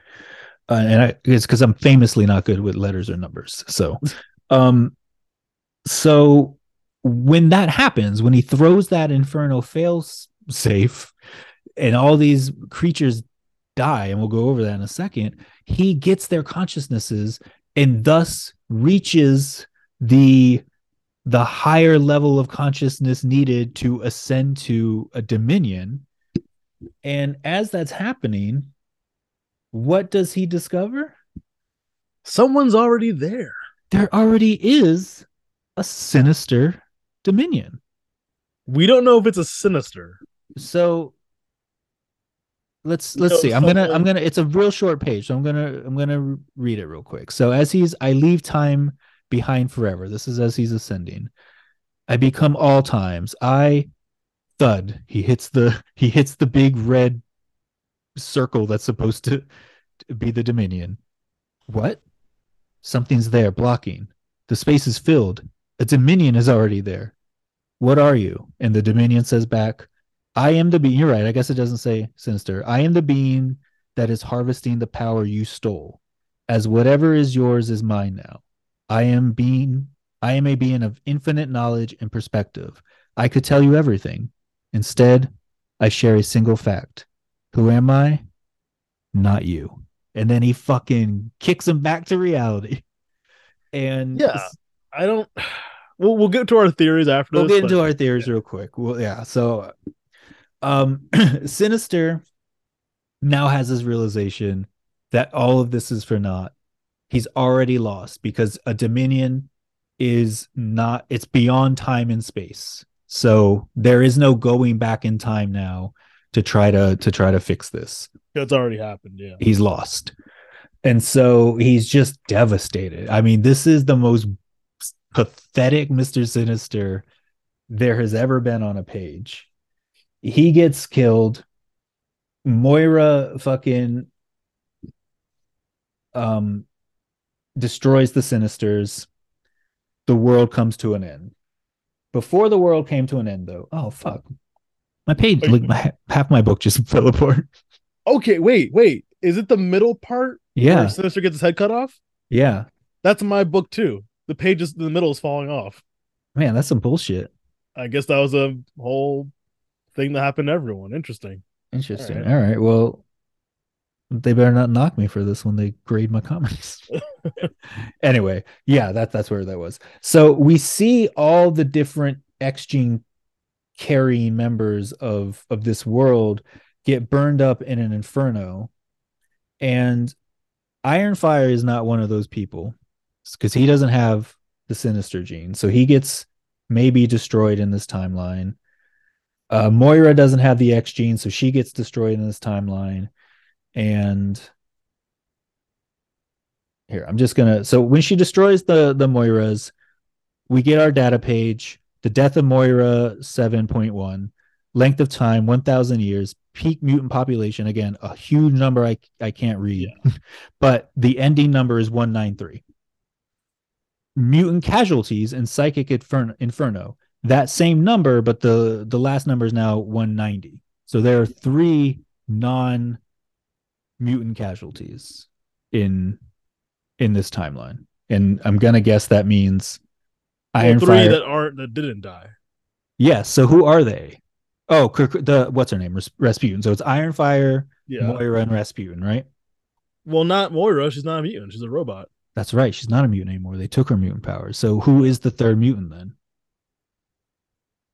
[SPEAKER 2] Uh, and I, it's because I'm famously not good with letters or numbers. So, um, so when that happens, when he throws that inferno fail safe, and all these creatures die, and we'll go over that in a second, he gets their consciousnesses and thus reaches the the higher level of consciousness needed to ascend to a dominion. And as that's happening, what does he discover?
[SPEAKER 1] Someone's already there.
[SPEAKER 2] There already is a sinister dominion.
[SPEAKER 1] We don't know if it's a sinister.
[SPEAKER 2] So let's let's see. I'm gonna I'm gonna it's a real short page, so I'm gonna I'm gonna read it real quick. So as he's I leave time behind forever. This is as he's ascending. I become all times. I thud. He hits the he hits the big red circle that's supposed to, to be the Dominion. What? Something's there blocking. The space is filled. A Dominion is already there. What are you? And the Dominion says back, I am the being. You're right. I guess it doesn't say sinister. I am the being that is harvesting the power you stole, as whatever is yours is mine now. I am being I am a being of infinite knowledge and perspective. I could tell you everything. Instead, I share a single fact. Who am I? Not you. And then he fucking kicks him back to reality. [LAUGHS] And
[SPEAKER 1] yeah, I don't. [SIGHS] We'll we'll get to our theories after.
[SPEAKER 2] We'll
[SPEAKER 1] this,
[SPEAKER 2] get into our theories real quick. Well, yeah. So, um, [CLEARS THROAT] Sinister now has this realization that all of this is for naught he's already lost because a dominion is not it's beyond time and space so there is no going back in time now to try to to try to fix this
[SPEAKER 1] it's already happened yeah
[SPEAKER 2] he's lost and so he's just devastated i mean this is the most pathetic mr sinister there has ever been on a page he gets killed moira fucking um destroys the Sinisters. The world comes to an end. Before the world came to an end, though, oh fuck, my page, like my, half my book just [LAUGHS] fell apart.
[SPEAKER 1] Okay, wait, wait. Is it the middle part?
[SPEAKER 2] Yeah.
[SPEAKER 1] Sinister gets his head cut off.
[SPEAKER 2] Yeah.
[SPEAKER 1] That's my book too. The pages in the middle is falling off.
[SPEAKER 2] Man, that's some bullshit.
[SPEAKER 1] I guess that was a whole thing that happened to everyone. Interesting.
[SPEAKER 2] Interesting. All right. All right. Well, they better not knock me for this when they grade my comments. [LAUGHS] anyway, yeah, that that's where that was. So we see all the different X gene carrying members of of this world get burned up in an inferno, and Ironfire is not one of those people because he doesn't have the Sinister gene, so he gets maybe destroyed in this timeline. Uh, Moira doesn't have the X gene, so she gets destroyed in this timeline and here i'm just gonna so when she destroys the the moiras we get our data page the death of moira 7.1 length of time 1000 years peak mutant population again a huge number i i can't read yeah. [LAUGHS] but the ending number is 193 mutant casualties in psychic inferno, inferno that same number but the the last number is now 190 so there are three non mutant casualties in in this timeline, and I'm gonna guess that means
[SPEAKER 1] well, Iron three Fire... that aren't that didn't die.
[SPEAKER 2] Yes. So who are they? Oh, the what's her name? Rasputin. So it's Ironfire, yeah. Moira, and Rasputin, right?
[SPEAKER 1] Well, not Moira. She's not a mutant. She's a robot.
[SPEAKER 2] That's right. She's not a mutant anymore. They took her mutant powers. So who is the third mutant then?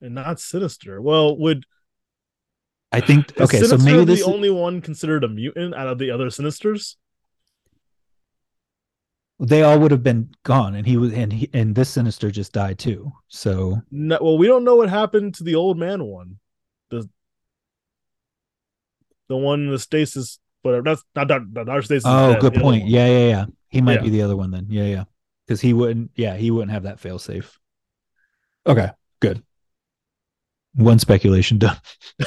[SPEAKER 1] And not Sinister. Well, would
[SPEAKER 2] I think okay, Sinister so maybe this
[SPEAKER 1] the only one considered a mutant out of the other Sinisters.
[SPEAKER 2] They all would have been gone, and he was, and he, and this Sinister just died too. So,
[SPEAKER 1] no, well, we don't know what happened to the old man one, the the one in the stasis, whatever. That's not that our stasis.
[SPEAKER 2] Oh, good point. Yeah, yeah, yeah. He might yeah. be the other one then. Yeah, yeah. Because he wouldn't. Yeah, he wouldn't have that fail safe. Okay, good. One speculation done.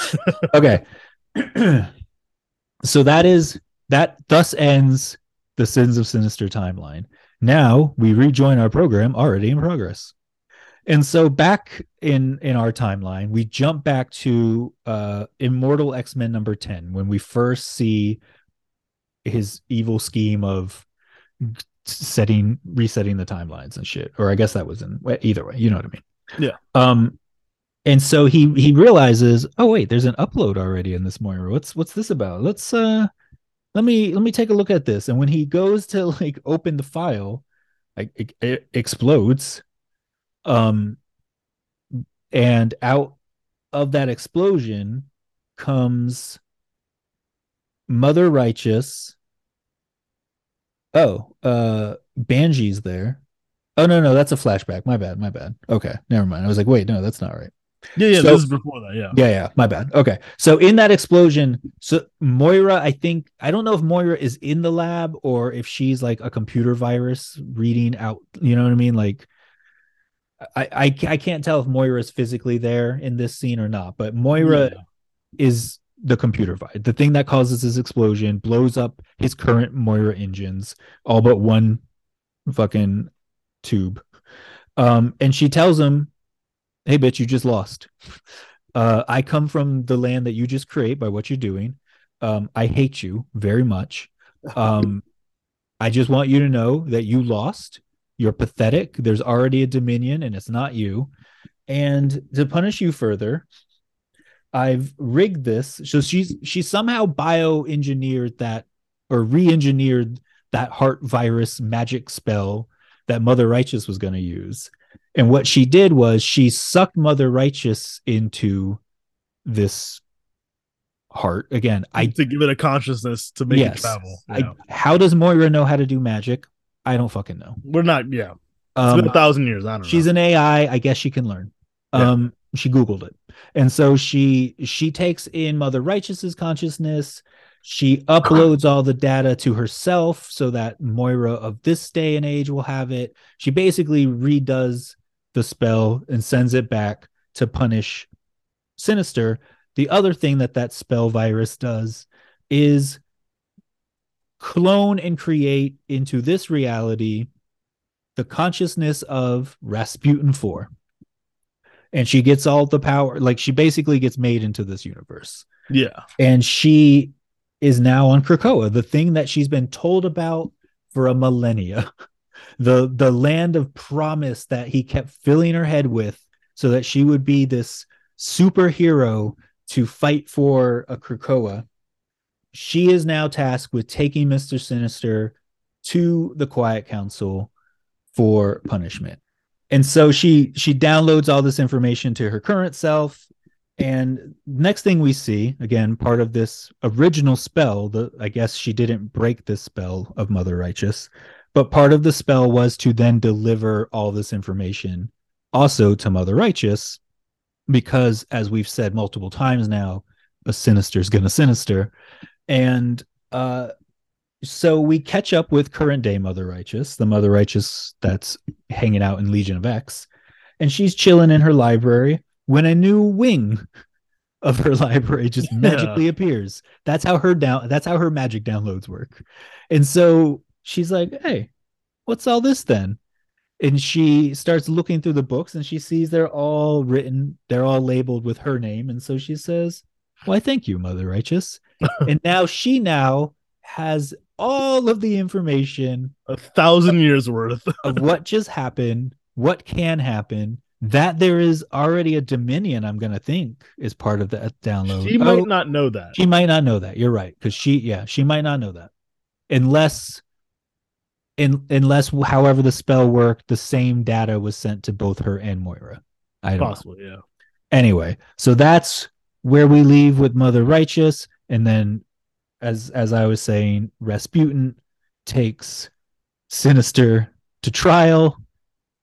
[SPEAKER 2] [LAUGHS] okay. [CLEARS THROAT] so that is that thus ends the Sins of Sinister timeline. Now we rejoin our program already in progress. And so back in in our timeline, we jump back to uh Immortal X-Men number 10 when we first see his evil scheme of setting resetting the timelines and shit. Or I guess that was in either way, you know what I mean?
[SPEAKER 1] Yeah.
[SPEAKER 2] Um and so he he realizes, oh wait, there's an upload already in this Moira. What's what's this about? Let's uh let me let me take a look at this. And when he goes to like open the file, like it, it explodes. Um and out of that explosion comes Mother Righteous. Oh, uh Banshee there. Oh no, no, that's a flashback. My bad, my bad. Okay, never mind. I was like, wait, no, that's not right.
[SPEAKER 1] Yeah, yeah, so, this is before that. Yeah.
[SPEAKER 2] Yeah, yeah. My bad. Okay. So in that explosion, so Moira, I think I don't know if Moira is in the lab or if she's like a computer virus reading out, you know what I mean? Like I I, I can't tell if Moira is physically there in this scene or not, but Moira yeah. is the computer virus. The thing that causes this explosion blows up his current Moira engines, all but one fucking tube. Um, and she tells him hey bitch you just lost. Uh i come from the land that you just create by what you're doing. Um i hate you very much. Um [LAUGHS] i just want you to know that you lost. You're pathetic. There's already a dominion and it's not you. And to punish you further i've rigged this so she's she somehow bioengineered that or re-engineered that heart virus magic spell that mother righteous was going to use and what she did was she sucked Mother Righteous into this heart again. I
[SPEAKER 1] to give it a consciousness to make yes, it travel.
[SPEAKER 2] I, how does Moira know how to do magic? I don't fucking know.
[SPEAKER 1] We're not. Yeah, it's um, been a thousand years. I don't. Know.
[SPEAKER 2] She's
[SPEAKER 1] know.
[SPEAKER 2] an AI. I guess she can learn. Yeah. Um, she googled it, and so she she takes in Mother Righteous's consciousness. She uploads all the data to herself so that Moira of this day and age will have it. She basically redoes the spell and sends it back to punish Sinister. The other thing that that spell virus does is clone and create into this reality the consciousness of Rasputin 4. And she gets all the power, like she basically gets made into this universe.
[SPEAKER 1] Yeah.
[SPEAKER 2] And she is now on Krakoa, the thing that she's been told about for a millennia. [LAUGHS] the the land of promise that he kept filling her head with so that she would be this superhero to fight for a Krakoa. She is now tasked with taking Mr. Sinister to the Quiet Council for punishment. And so she she downloads all this information to her current self and next thing we see again part of this original spell the i guess she didn't break this spell of mother righteous but part of the spell was to then deliver all this information also to Mother Righteous, because as we've said multiple times now, a sinister is going to sinister. And uh, so we catch up with current day Mother Righteous, the Mother Righteous that's hanging out in Legion of X. And she's chilling in her library when a new wing of her [LAUGHS] library just yeah. magically appears. That's how her down that's how her magic downloads work. And so she's like, Hey, what's all this then? And she starts looking through the books and she sees they're all written, they're all labeled with her name. And so she says, Why, thank you, Mother Righteous. [LAUGHS] and now she now has all of the information
[SPEAKER 1] a thousand years worth. [LAUGHS]
[SPEAKER 2] of what just happened, what can happen, that there is already a dominion i'm going to think is part of that uh, download.
[SPEAKER 1] She might oh, not know that.
[SPEAKER 2] She might not know that. You're right because she yeah she might not know that. Unless in, unless however the spell worked the same data was sent to both her and moira.
[SPEAKER 1] I don't possibly know. yeah.
[SPEAKER 2] Anyway so that's where we leave with mother righteous and then as as i was saying rasputin takes sinister to trial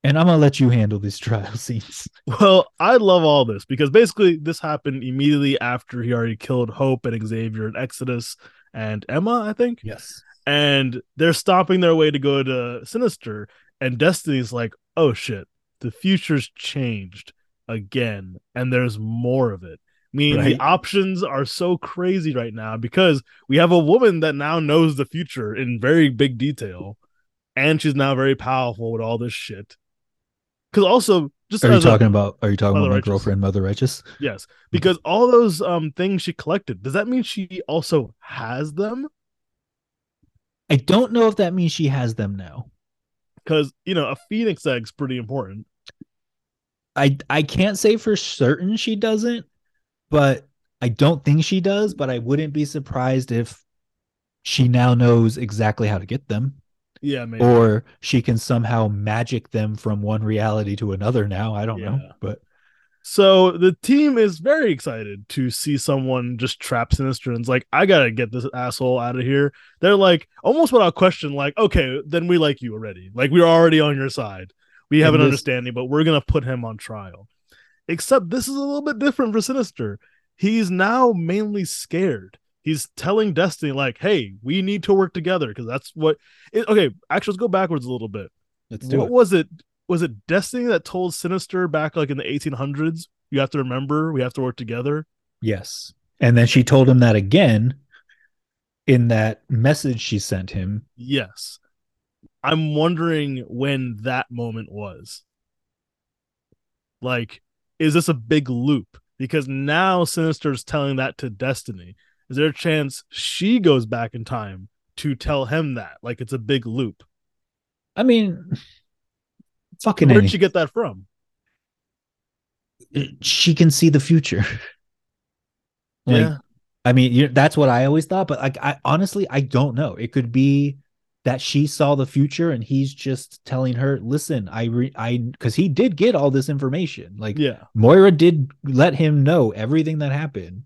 [SPEAKER 2] and i'm gonna let you handle these [LAUGHS] trial scenes.
[SPEAKER 1] Well i love all this because basically this happened immediately after he already killed hope and xavier and exodus and emma i think.
[SPEAKER 2] Yes.
[SPEAKER 1] And they're stopping their way to go to Sinister, and Destiny's like, oh shit, the future's changed again, and there's more of it. I mean, right. the options are so crazy right now because we have a woman that now knows the future in very big detail, and she's now very powerful with all this shit. Because also, Just
[SPEAKER 2] Are you
[SPEAKER 1] as a-
[SPEAKER 2] talking about? Are you talking
[SPEAKER 1] Mother
[SPEAKER 2] about my
[SPEAKER 1] Righteous.
[SPEAKER 2] girlfriend, Mother Righteous?
[SPEAKER 1] yes, because all those um things she collected. Does that mean she also has them?
[SPEAKER 2] I don't know if that means she has them now.
[SPEAKER 1] Because you know a phoenix egg's pretty important.
[SPEAKER 2] I I can't say for certain she doesn't, but I don't think she does. But I wouldn't be surprised if she now knows exactly how to get them,
[SPEAKER 1] Yeah, maybe.
[SPEAKER 2] or she can somehow magic them from one reality to another. Now I don't know,
[SPEAKER 1] Yeah.
[SPEAKER 2] but
[SPEAKER 1] So the team is very excited to see someone just trap Sinister and's like, I gotta get this asshole out of here. They're like almost without question, like, okay, then we like you already. Like we're already on your side. We have
[SPEAKER 2] And
[SPEAKER 1] an
[SPEAKER 2] this-
[SPEAKER 1] understanding, but we're gonna put him on trial. Except this is a little bit different for Sinister. He's now mainly scared. He's telling Destiny, like, hey, we need to work together because that's what it, okay, actually let's go backwards a little bit
[SPEAKER 2] let's do
[SPEAKER 1] what
[SPEAKER 2] it.
[SPEAKER 1] was it? Was it Destiny that told Sinister back like in the 1800s? You have to remember, we have to work together.
[SPEAKER 2] Yes, and then she told him that again in that message she sent him.
[SPEAKER 1] Yes. I'm wondering when that moment was. Like, is this a big loop? Because now Sinister's telling that to Destiny. Is there a chance she goes back in time to tell him that? Like it's a big loop.
[SPEAKER 2] I mean, fucking
[SPEAKER 1] Where did
[SPEAKER 2] anything.
[SPEAKER 1] she get that from?
[SPEAKER 2] she can see the future. like,
[SPEAKER 1] yeah.
[SPEAKER 2] I mean, you that's what I always thought, but like, I honestly, I don't know. It could be that she saw the future and he's just telling her, "Listen, I, re- I, because he did get all this information. Like,
[SPEAKER 1] Yeah.
[SPEAKER 2] Moira did let him know everything that happened."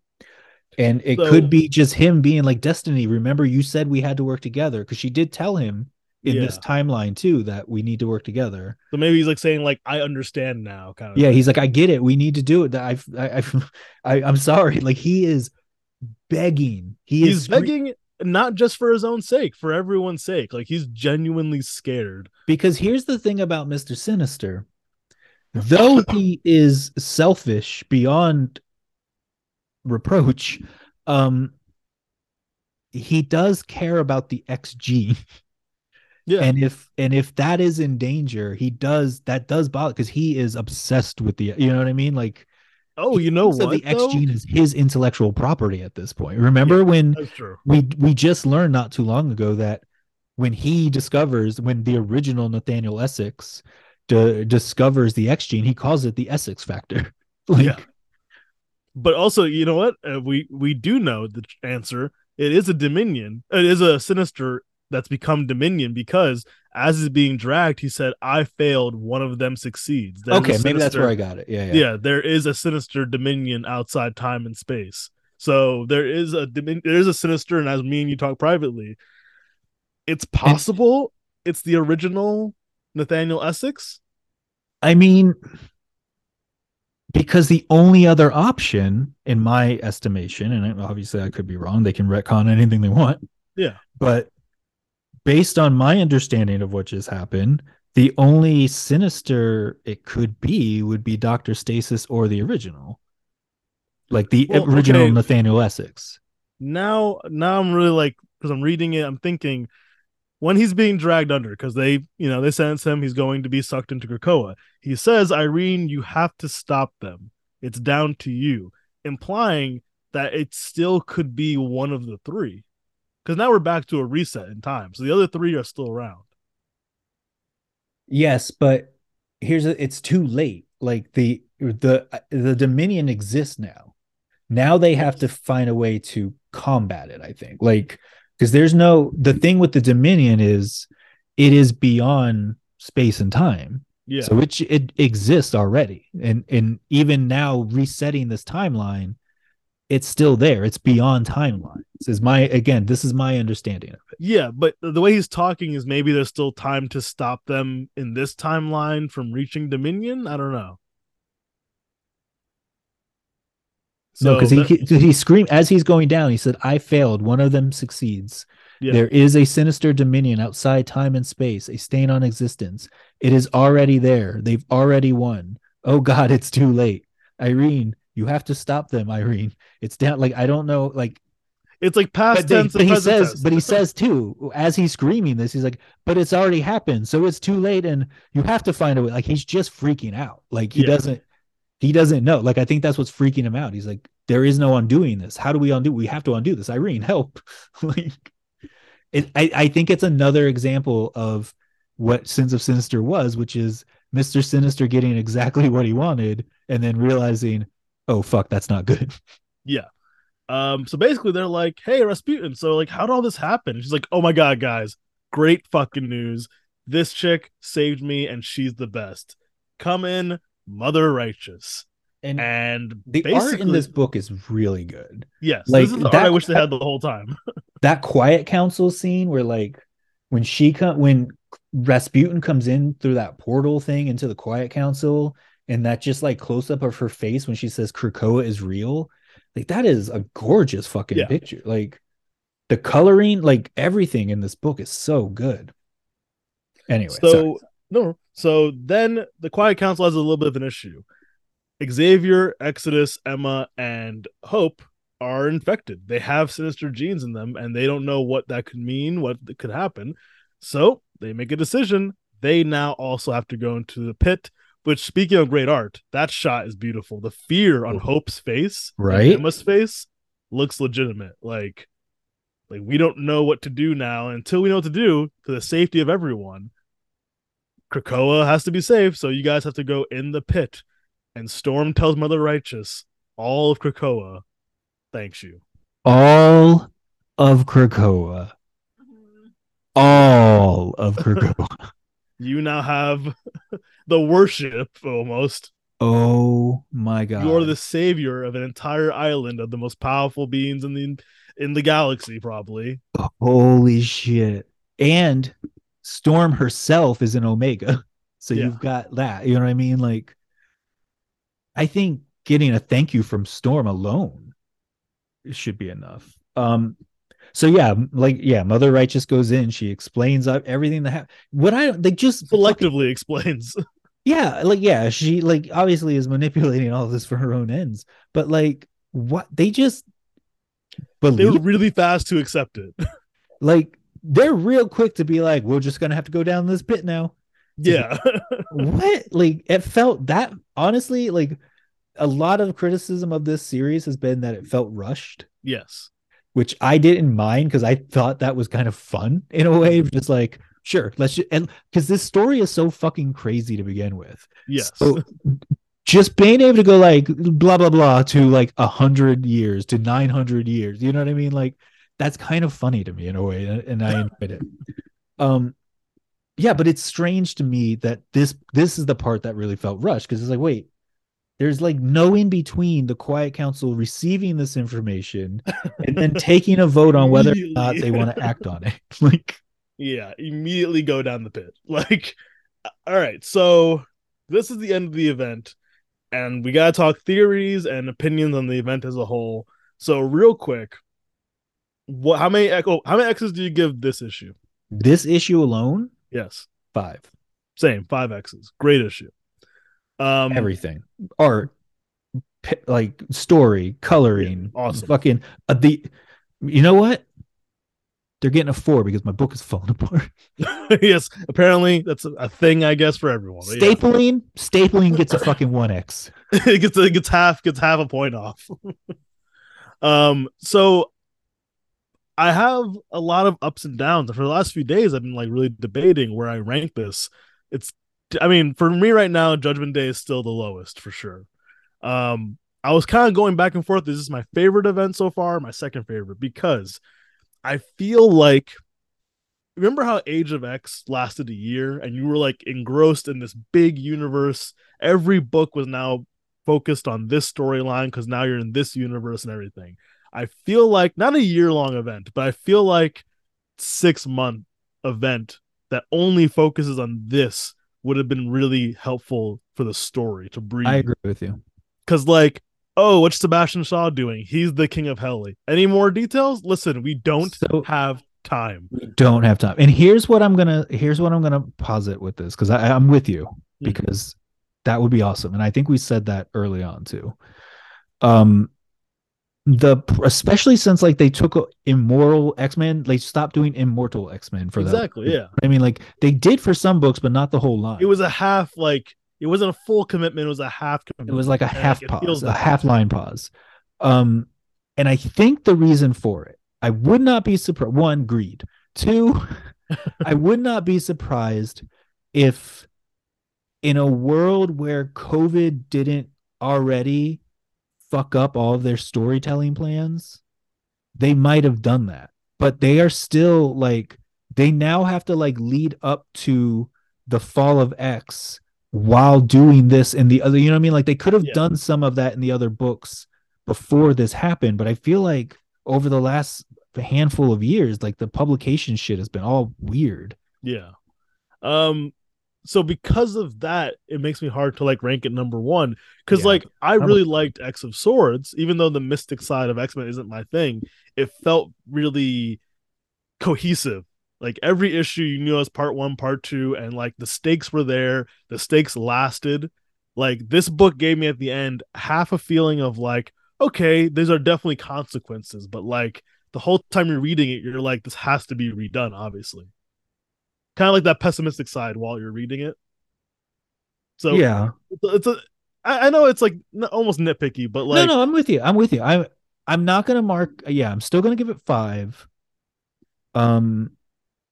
[SPEAKER 2] And it
[SPEAKER 1] So-
[SPEAKER 2] could be just him being like, Destiny, remember you said we had to work together because she did tell him in this timeline too that we need to work together.
[SPEAKER 1] So maybe he's like saying, like, I understand now, kind of
[SPEAKER 2] Yeah, he's like, I get it. We need to do it. I've, I, I've, [LAUGHS] I, I'm sorry. Like he is begging. He
[SPEAKER 1] he's
[SPEAKER 2] is
[SPEAKER 1] begging not just for his own sake, for everyone's sake. Like he's genuinely scared.
[SPEAKER 2] because here's the thing about Mister Sinister. Though he is selfish beyond reproach, um, he does care about the XG.
[SPEAKER 1] Yeah.
[SPEAKER 2] and if and if that is in danger, he does that does bother because he is obsessed with the. You know what I mean? Like
[SPEAKER 1] oh, you know
[SPEAKER 2] of
[SPEAKER 1] what?
[SPEAKER 2] The X
[SPEAKER 1] though?
[SPEAKER 2] gene is his intellectual property at this point. Remember when we we just learned not too long ago that when he discovers when the original Nathaniel Essex d- discovers the X gene, he calls it the Essex factor. [LAUGHS] like,
[SPEAKER 1] Yeah. But also, you know what? Uh, we we do know the answer. It is a Dominion. It is a Sinister that's become Dominion because as is being dragged, he said, "I failed. One of them succeeds." There's
[SPEAKER 2] okay, maybe that's where I got it. Yeah, yeah.
[SPEAKER 1] yeah, there is a sinister dominion outside time and space. So there is a there is a sinister, and as me and you talk privately, it's possible it's the original Nathaniel Essex.
[SPEAKER 2] I mean, because the only other option, in my estimation, and obviously I could be wrong, they can retcon anything they want.
[SPEAKER 1] Yeah.
[SPEAKER 2] But based on my understanding of what just happened, the only sinister it could be would be Dr. Stasis or the original. Like the
[SPEAKER 1] Well,
[SPEAKER 2] original
[SPEAKER 1] okay.
[SPEAKER 2] Nathaniel Essex.
[SPEAKER 1] Now, now I'm really like because I'm reading it, I'm thinking when he's being dragged under because they, you know, they sentence him, he's going to be sucked into Krakoa. He says, "Irene, you have to stop them. It's down to you," implying that it still could be one of the three. Because now we're back to a reset in time, so the other three are still around.
[SPEAKER 2] Yes, but here's a, it's too late. Like the the the Dominion exists now. Now they have to find a way to combat it, I think. Like because there's no the thing with the Dominion is it is beyond space and time.
[SPEAKER 1] Yeah,
[SPEAKER 2] So it it exists already. And and even now resetting this timeline, it's still there. It's beyond timelines. Is my again, this is my understanding of it.
[SPEAKER 1] yeah, but the way he's talking is maybe there's still time to stop them in this timeline from reaching Dominion. I don't know.
[SPEAKER 2] no, because he,
[SPEAKER 1] that-
[SPEAKER 2] he he screamed as he's going down. He said, "I failed. One of them succeeds.
[SPEAKER 1] Yeah.
[SPEAKER 2] There is a sinister dominion outside time and space, a stain on existence. It is already there. They've already won. Oh God, it's too late. Irene, you have to stop them. Irene, it's down. Like I don't know. Like
[SPEAKER 1] It's like past
[SPEAKER 2] but, they,
[SPEAKER 1] tense.
[SPEAKER 2] but he says,
[SPEAKER 1] tense.
[SPEAKER 2] but he says too, as he's screaming this, he's like, "But it's already happened, so it's too late, and you have to find a way." Like he's just freaking out. Like he
[SPEAKER 1] Yeah.
[SPEAKER 2] doesn't, he doesn't know. Like I think that's what's freaking him out. He's like, "There is no undoing this. How do we undo? We have to undo this." Irene, help! [LAUGHS] like, it, I I think it's another example of what Sins of Sinister was, which is Mister Sinister getting exactly what he wanted, and then realizing, "Oh fuck, that's not good." [LAUGHS]
[SPEAKER 1] Yeah. Um, so basically they're like, Hey, Rasputin, so like how did all this happen? And She's like, Oh my god, guys, great fucking news. This chick saved me and she's the best. Come in, Mother Righteous.
[SPEAKER 2] And
[SPEAKER 1] And
[SPEAKER 2] the art in this book is really good.
[SPEAKER 1] yes,
[SPEAKER 2] like,
[SPEAKER 1] this is the art
[SPEAKER 2] that-
[SPEAKER 1] I wish they had the whole time. [LAUGHS]
[SPEAKER 2] that quiet council scene where like when she come when Rasputin comes in through that portal thing into the quiet council and that just like close up of her face when she says Krakoa is real like that is a gorgeous fucking
[SPEAKER 1] Yeah.
[SPEAKER 2] picture like the coloring like everything in this book is so good anyway
[SPEAKER 1] so
[SPEAKER 2] sorry.
[SPEAKER 1] no, so then the Quiet Council has a little bit of an issue. Xavier, Exodus, Emma, and Hope are infected. They have sinister genes in them, and they don't know what that could mean, what could happen. So they make a decision. They now also have to go into the pit. Which, speaking of great art, that shot is beautiful. The fear on oh. Hope's face,
[SPEAKER 2] Right?
[SPEAKER 1] Emma's face, looks legitimate. Like, like we don't know what to do now until we know what to do for the safety of everyone. Krakoa has to be safe, so you guys have to go in the pit. And Storm tells Mother Righteous, all of Krakoa thanks you.
[SPEAKER 2] all of Krakoa mm-hmm. all of Krakoa [LAUGHS]
[SPEAKER 1] You now have [LAUGHS] the worship almost.
[SPEAKER 2] oh my god
[SPEAKER 1] You are the savior of an entire island of the most powerful beings in the in the galaxy, probably.
[SPEAKER 2] Holy shit. And Storm herself is an Omega. [LAUGHS] So
[SPEAKER 1] Yeah.
[SPEAKER 2] you've got that. You know what I mean? Like, I think getting a thank you from Storm alone should be enough. Um, so yeah, like yeah, Mother Righteous goes in, she explains everything that happened. What I they just
[SPEAKER 1] Selectively explains. [LAUGHS]
[SPEAKER 2] yeah, like yeah, she like obviously is manipulating all this for her own ends, but like what they just believe they
[SPEAKER 1] were really fast to accept it. [LAUGHS]
[SPEAKER 2] like they're real quick to be like, we're just gonna have to go down this pit now.
[SPEAKER 1] yeah. [LAUGHS]
[SPEAKER 2] what? Like it felt that honestly, like a lot of criticism of this series has been that it felt rushed,
[SPEAKER 1] yes.
[SPEAKER 2] Which I didn't mind because I thought that was kind of fun in a way. Just like, sure, let's just and because this story is so fucking crazy to begin with.
[SPEAKER 1] Yes.
[SPEAKER 2] So just being able to go like blah blah blah to like a hundred years to nine hundred years, you know what I mean? Like that's kind of funny to me in a way, and, and I enjoyed it. Um, yeah, but it's strange to me that this this is the part that really felt rushed because it's like, wait, there's like no in between the Quiet Council receiving this information and then taking a vote on whether or [LAUGHS] not they want to act on it. [LAUGHS] like,
[SPEAKER 1] yeah, immediately go down the pit. [LAUGHS] Like, all right, so this is the end of the event, and we gotta talk theories and opinions on the event as a whole. So, real quick, what? How many echo? How many X's do you give this issue?
[SPEAKER 2] this issue alone,
[SPEAKER 1] Yes,
[SPEAKER 2] five.
[SPEAKER 1] same five X's. Great issue. Um,
[SPEAKER 2] everything art pi- like story coloring
[SPEAKER 1] Yeah, awesome.
[SPEAKER 2] fucking uh, the you know what they're getting a four because my book is falling [LAUGHS] apart [LAUGHS]
[SPEAKER 1] yes, apparently that's a, a thing, I guess, for everyone. But yeah.
[SPEAKER 2] stapling stapling gets a fucking 1x [LAUGHS]
[SPEAKER 1] it gets it gets half gets half a point off. um, so I have a lot of ups and downs. For the last few days, I've been like really debating where I rank this. It's, I mean, for me right now, Judgment Day is still the lowest for sure. Um, I was kind of going back and forth. This is my favorite event so far, my second favorite, because I feel like remember how Age of X lasted a year and you were like engrossed in this big universe. Every book was now focused on this storyline because now you're in this universe and everything. I feel like not a year long event, but I feel like six month event that only focuses on this would have been really helpful for the story to breathe.
[SPEAKER 2] i agree with you
[SPEAKER 1] Because like, oh, what's Sebastian Shaw doing? He's the king of Helly. Any more details? Listen, we don't
[SPEAKER 2] So-
[SPEAKER 1] have time.
[SPEAKER 2] we don't have time and here's what i'm gonna here's what i'm gonna posit with this because i'm with you
[SPEAKER 1] Mhm.
[SPEAKER 2] because that would be awesome and i think we said that early on too um the especially since like they took immoral x-men they stopped doing immortal x-men for that.
[SPEAKER 1] exactly
[SPEAKER 2] that.
[SPEAKER 1] yeah
[SPEAKER 2] i mean like they did for some books but not the whole line
[SPEAKER 1] it was a half like it wasn't a full commitment it was a half
[SPEAKER 2] commitment. it was like a half
[SPEAKER 1] like,
[SPEAKER 2] pause a half line pause um and i think the reason for it i would not be surprised one greed two [LAUGHS] i would not be surprised if in a world where covid didn't already fuck up all of their storytelling plans, they might have done that. But they are still like they now have to like lead up to the fall of X while doing this in the other, you know what I mean? Like they could have yeah. done some of that in the other books before this happened, but I feel like over the last handful of years, like the publication shit has been all weird.
[SPEAKER 1] Yeah. Um so because of that, it makes me hard to like rank it number one. Because yeah. like I really liked X of Swords, even though the mystic side of X Men isn't my thing. It felt really cohesive. Like every issue, you knew as part one, part two, and like the stakes were there. The stakes lasted. Like this book gave me at the end half a feeling of like, okay, these are definitely consequences, but like the whole time you're reading it, you're like, this has to be redone, obviously kind of like that pessimistic side while you're reading it. So
[SPEAKER 2] yeah,
[SPEAKER 1] it's a. I, I know it's like almost nitpicky, but like
[SPEAKER 2] no, no, I'm with you. I'm with you. I'm I'm not gonna mark. Yeah, I'm still gonna give it five. Um,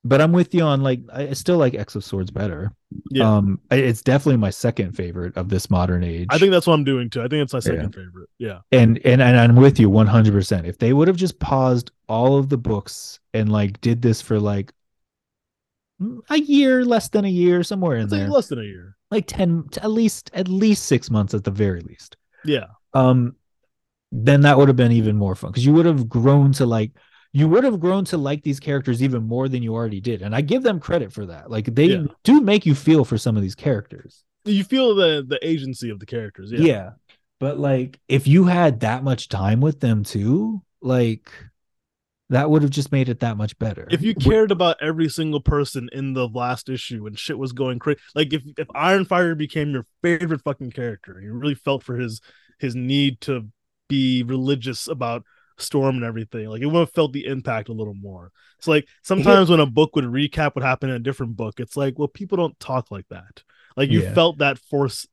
[SPEAKER 2] but I'm with you on like I still like X of Swords better. Yeah. Um, it's definitely my second favorite of this modern age.
[SPEAKER 1] I think that's what I'm doing too. I think it's my second yeah. favorite. Yeah.
[SPEAKER 2] And and and I'm with you 100. percent If they would have just paused all of the books and like did this for like a year, less than a year, somewhere in there.
[SPEAKER 1] Less than a year.
[SPEAKER 2] Like 10 at least at least 6 months at the very least.
[SPEAKER 1] Yeah.
[SPEAKER 2] Um then that would have been even more fun cuz you would have grown to like you would have grown to like these characters even more than you already did. And I give them credit for that. Like they yeah. do make you feel for some of these characters.
[SPEAKER 1] You feel the the agency of the characters. Yeah.
[SPEAKER 2] Yeah. But like if you had that much time with them too, like that would have just made it that much better.
[SPEAKER 1] If you cared about every single person in the last issue and shit was going crazy, like if if Ironfire became your favorite fucking character, you really felt for his his need to be religious about Storm and everything, like it would have felt the impact a little more. It's like sometimes when a book would recap what happened in a different book, it's like, well, people don't talk like that. Like you yeah. felt that force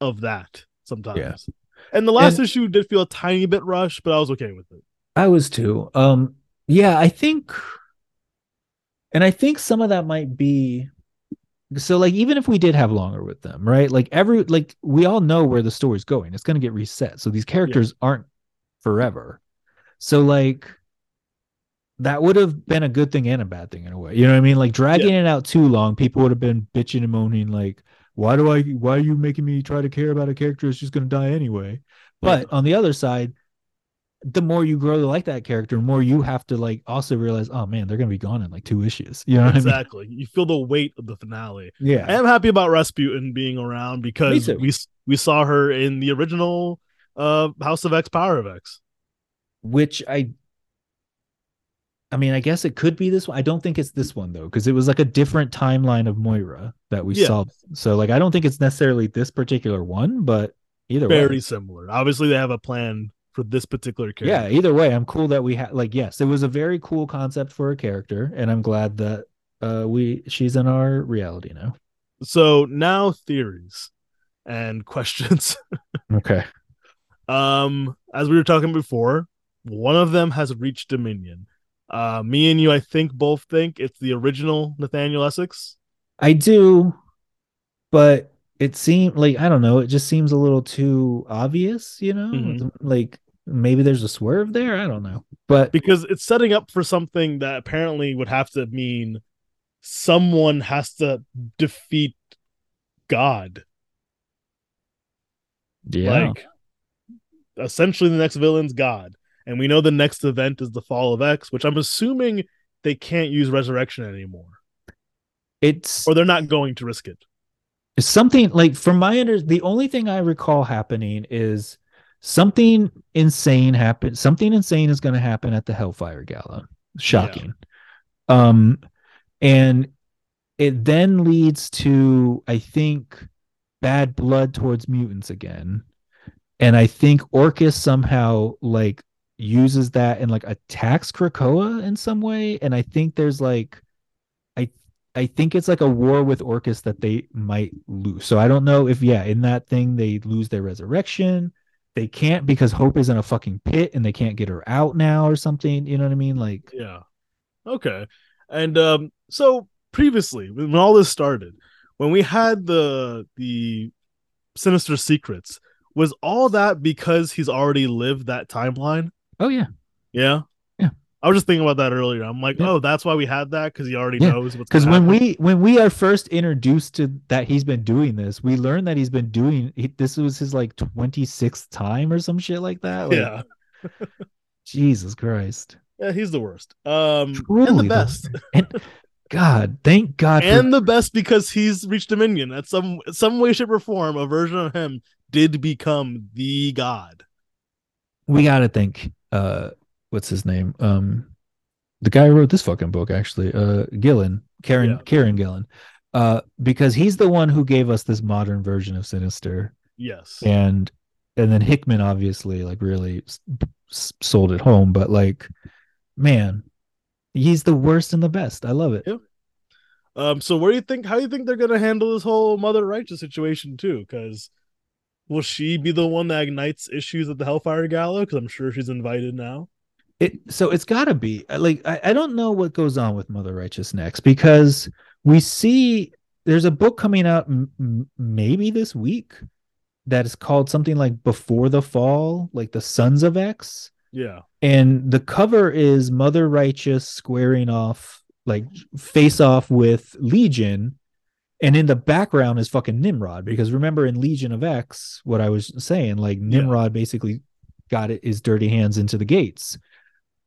[SPEAKER 1] of that sometimes. Yeah. And the last and, issue did feel a tiny bit rushed, but I was okay with it.
[SPEAKER 2] I was too. Um, yeah, I think, and I think some of that might be so like even if we did have longer with them right? Like every like we all know where the story's going. It's going to get reset. So these characters yeah. aren't forever. So like that would have been a good thing and a bad thing in a way. You know what i mean? Like dragging yeah. it out too long people would have been bitching and moaning like why do i why are you making me try to care about a character that's just going to die anyway? But yeah. on the other side the more you grow to like that character, the more you have to like also realize, oh man, they're gonna be gone in like two issues. You know
[SPEAKER 1] exactly.
[SPEAKER 2] I mean?
[SPEAKER 1] You feel the weight of the finale.
[SPEAKER 2] Yeah,
[SPEAKER 1] I am happy about Rasputin being around because we we saw her in the original uh House of X, Power of X,
[SPEAKER 2] which I. I mean, I guess it could be this one. I don't think it's this one though, because it was like a different timeline of Moira that we yeah. saw. So, like, I don't think it's necessarily this particular one, but either
[SPEAKER 1] very
[SPEAKER 2] way.
[SPEAKER 1] similar. Obviously, they have a plan for this particular character.
[SPEAKER 2] Yeah, either way, I'm cool that we had like yes, it was a very cool concept for a character, and I'm glad that uh we she's in our reality now.
[SPEAKER 1] So now theories and [LAUGHS] questions.
[SPEAKER 2] okay.
[SPEAKER 1] Um, as we were talking before, one of them has reached Dominion. Uh, me and you, I think, both think it's the original Nathaniel Essex.
[SPEAKER 2] I do, but it seemed like I don't know. It just seems a little too obvious, you know. Mm-hmm. Like maybe there's a swerve there. I don't know, but
[SPEAKER 1] because it's setting up for something that apparently would have to mean someone has to defeat God.
[SPEAKER 2] Yeah.
[SPEAKER 1] Like essentially the next villain's God. And we know the next event is the fall of X, which I'm assuming they can't use resurrection anymore.
[SPEAKER 2] It's
[SPEAKER 1] or they're not going to risk it It's
[SPEAKER 2] something like from my under the only thing I recall happening is something insane happened. Something insane is going to happen at the Hellfire Gala. Shocking. Yeah. Um, and it then leads to I think bad blood towards mutants again, and I think Orchis somehow like uses that and like attacks Krakoa in some way. And I think there's like I I think it's like a war with Orchis that they might lose. So I don't know if yeah, in that thing they lose their resurrection. They can't because Hope is in a fucking pit and they can't get her out now or something. You know what I mean? Like
[SPEAKER 1] yeah. Okay. And um so previously when all this started, when we had the the sinister secrets, was all that because he's already lived that timeline?
[SPEAKER 2] Oh yeah.
[SPEAKER 1] Yeah. I was just thinking about that earlier. I'm like,
[SPEAKER 2] Yeah.
[SPEAKER 1] oh, that's why we had that because he already
[SPEAKER 2] Yeah,
[SPEAKER 1] knows what's
[SPEAKER 2] because when
[SPEAKER 1] happen.
[SPEAKER 2] we when we are first introduced to that he's been doing this we learn that he's been doing he, this was his like 26th time or some shit like that like,
[SPEAKER 1] yeah. [LAUGHS]
[SPEAKER 2] Jesus christ.
[SPEAKER 1] Yeah he's the worst. Um and
[SPEAKER 2] Truly
[SPEAKER 1] the
[SPEAKER 2] the
[SPEAKER 1] best
[SPEAKER 2] and god thank god for,
[SPEAKER 1] and the best because he's reached dominion. At some some way shape or form a version of him did become the god.
[SPEAKER 2] We gotta think uh what's his name? Um the guy who wrote this fucking book actually uh gillen Kieron
[SPEAKER 1] Yeah.
[SPEAKER 2] Kieron gillen. Uh because he's the one who gave us this modern version of sinister.
[SPEAKER 1] Yes.
[SPEAKER 2] And and then Hickman obviously like really s- sold it home but like man he's the worst and the best. I love it.
[SPEAKER 1] Yeah. um so where do you think how do you think they're gonna handle this whole mother righteous situation too? Because will she be the one that ignites issues at the hellfire gala? Because i'm sure she's invited now
[SPEAKER 2] it so it's got to be uh, like I, I don't know what goes on with Mother Righteous next because we see there's a book coming out m- maybe this week that is called something like Before the Fall like the Sons of X.
[SPEAKER 1] Yeah.
[SPEAKER 2] And the cover is Mother Righteous squaring off, like face off with Legion, and in the background is fucking Nimrod. Because remember in Legion of X, what I was saying, like Nimrod basically got it his dirty hands into the gates,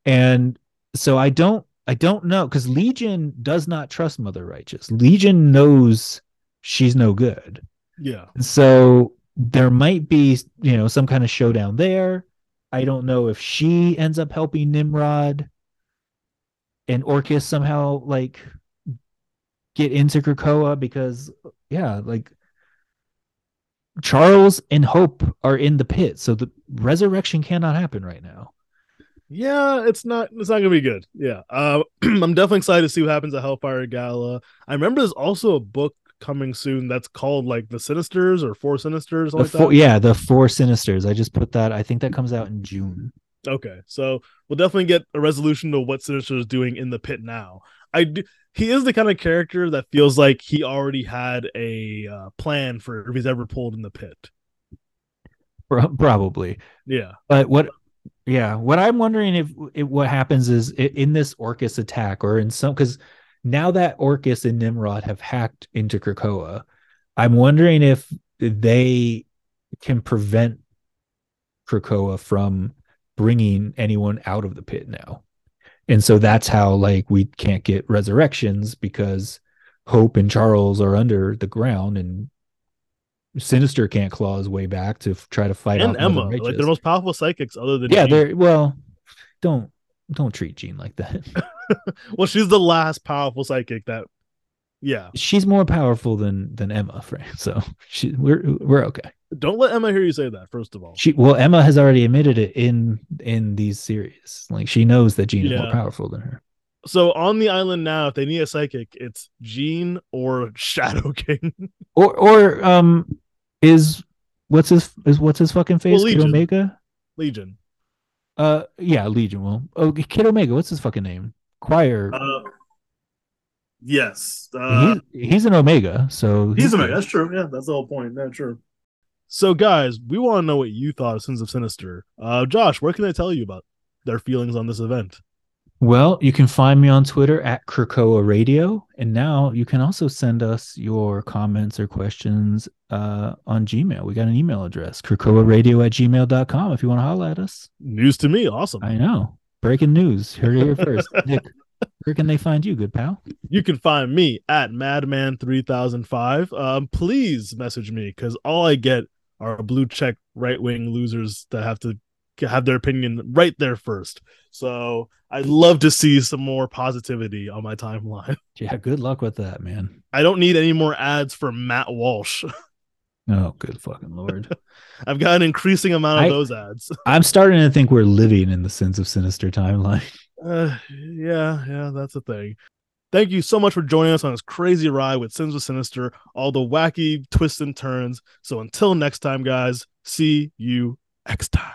[SPEAKER 2] and so I don't, I don't know because Legion does not trust Mother Righteous. Legion knows she's no good.
[SPEAKER 1] yeah
[SPEAKER 2] So there might be, you know, some kind of showdown there. I don't know if she ends up helping Nimrod and Orcus somehow like get into Krakoa because yeah, like Charles and Hope are in the pit, so the resurrection cannot happen right now.
[SPEAKER 1] Yeah, it's not it's not gonna be good. Yeah. Uh, [CLEARS THROAT] I'm definitely excited to see what happens at Hellfire Gala. I remember there's also a book coming soon that's called like The Sinisters or Four Sinisters,
[SPEAKER 2] The
[SPEAKER 1] like
[SPEAKER 2] four,
[SPEAKER 1] that.
[SPEAKER 2] yeah, the four sinisters. I just put that. I think that comes out in June.
[SPEAKER 1] Okay. So we'll definitely get a resolution to what Sinister is doing in the pit now. I do he is the kind of character that feels like he already had a uh, plan for if he's ever pulled in the pit.
[SPEAKER 2] Probably.
[SPEAKER 1] Yeah.
[SPEAKER 2] But what, yeah, what I'm wondering if, if what happens is in this Orcus attack or in some because now that Orcus and Nimrod have hacked into Krakoa, I'm wondering if they can prevent Krakoa from bringing anyone out of the pit now. And so that's how like we can't get resurrections because Hope and Charles are under the ground and Sinister can't claw his way back to f- try to fight
[SPEAKER 1] And Emma, like they're the most powerful psychics other than
[SPEAKER 2] yeah,
[SPEAKER 1] Jean.
[SPEAKER 2] they're well, don't don't treat Jean like that. [LAUGHS] [LAUGHS]
[SPEAKER 1] well, she's the last powerful psychic that yeah.
[SPEAKER 2] She's more powerful than than Emma, [LAUGHS] Frank. So she we're we're okay.
[SPEAKER 1] Don't let Emma hear you say that, first of all.
[SPEAKER 2] She well, Emma has already admitted it in in these series. Like she knows that Jean is more powerful than her.
[SPEAKER 1] So on the island now, if they need a psychic, it's Jean or Shadow King.
[SPEAKER 2] Or or um is what's his is what's his fucking face?
[SPEAKER 1] Well,
[SPEAKER 2] Kid Omega?
[SPEAKER 1] Legion.
[SPEAKER 2] Uh yeah, Legion. Well, oh Kid Omega, what's his fucking name? Quire.
[SPEAKER 1] Uh, yes. Uh,
[SPEAKER 2] he's he's an Omega, so
[SPEAKER 1] he's a
[SPEAKER 2] good.
[SPEAKER 1] That's true. Yeah, that's the whole point. That's true. So, guys, we want to know what you thought of Sins of Sinister. Uh, Josh, where can they tell you about their feelings on this event?
[SPEAKER 2] Well, you can find me on Twitter at Krakoa Radio. And now you can also send us your comments or questions uh, on Gmail. We got an email address, Krakoa Radio at gmail.com if you want to holler at us.
[SPEAKER 1] News to me. Awesome.
[SPEAKER 2] I know. Breaking news. Heard it here first. [LAUGHS] Nick, where can they find you, good pal?
[SPEAKER 1] You can find me at Madman3005. Um, please message me because all I get are blue check right wing losers that have to have their opinion right there first. So I'd love to see some more positivity on my timeline. [LAUGHS]
[SPEAKER 2] Yeah, good luck with that, man.
[SPEAKER 1] I don't need any more ads for Matt Walsh. [LAUGHS]
[SPEAKER 2] Oh, good fucking lord! [LAUGHS]
[SPEAKER 1] I've got an increasing amount of
[SPEAKER 2] I-
[SPEAKER 1] those ads.
[SPEAKER 2] I'm starting to think we're living in the Sins of Sinister timeline.
[SPEAKER 1] Uh, yeah, yeah, that's the thing. Thank you so much for joining us on this crazy ride with Sins of Sinister, all the wacky twists and turns. So until next time, guys, see you next time.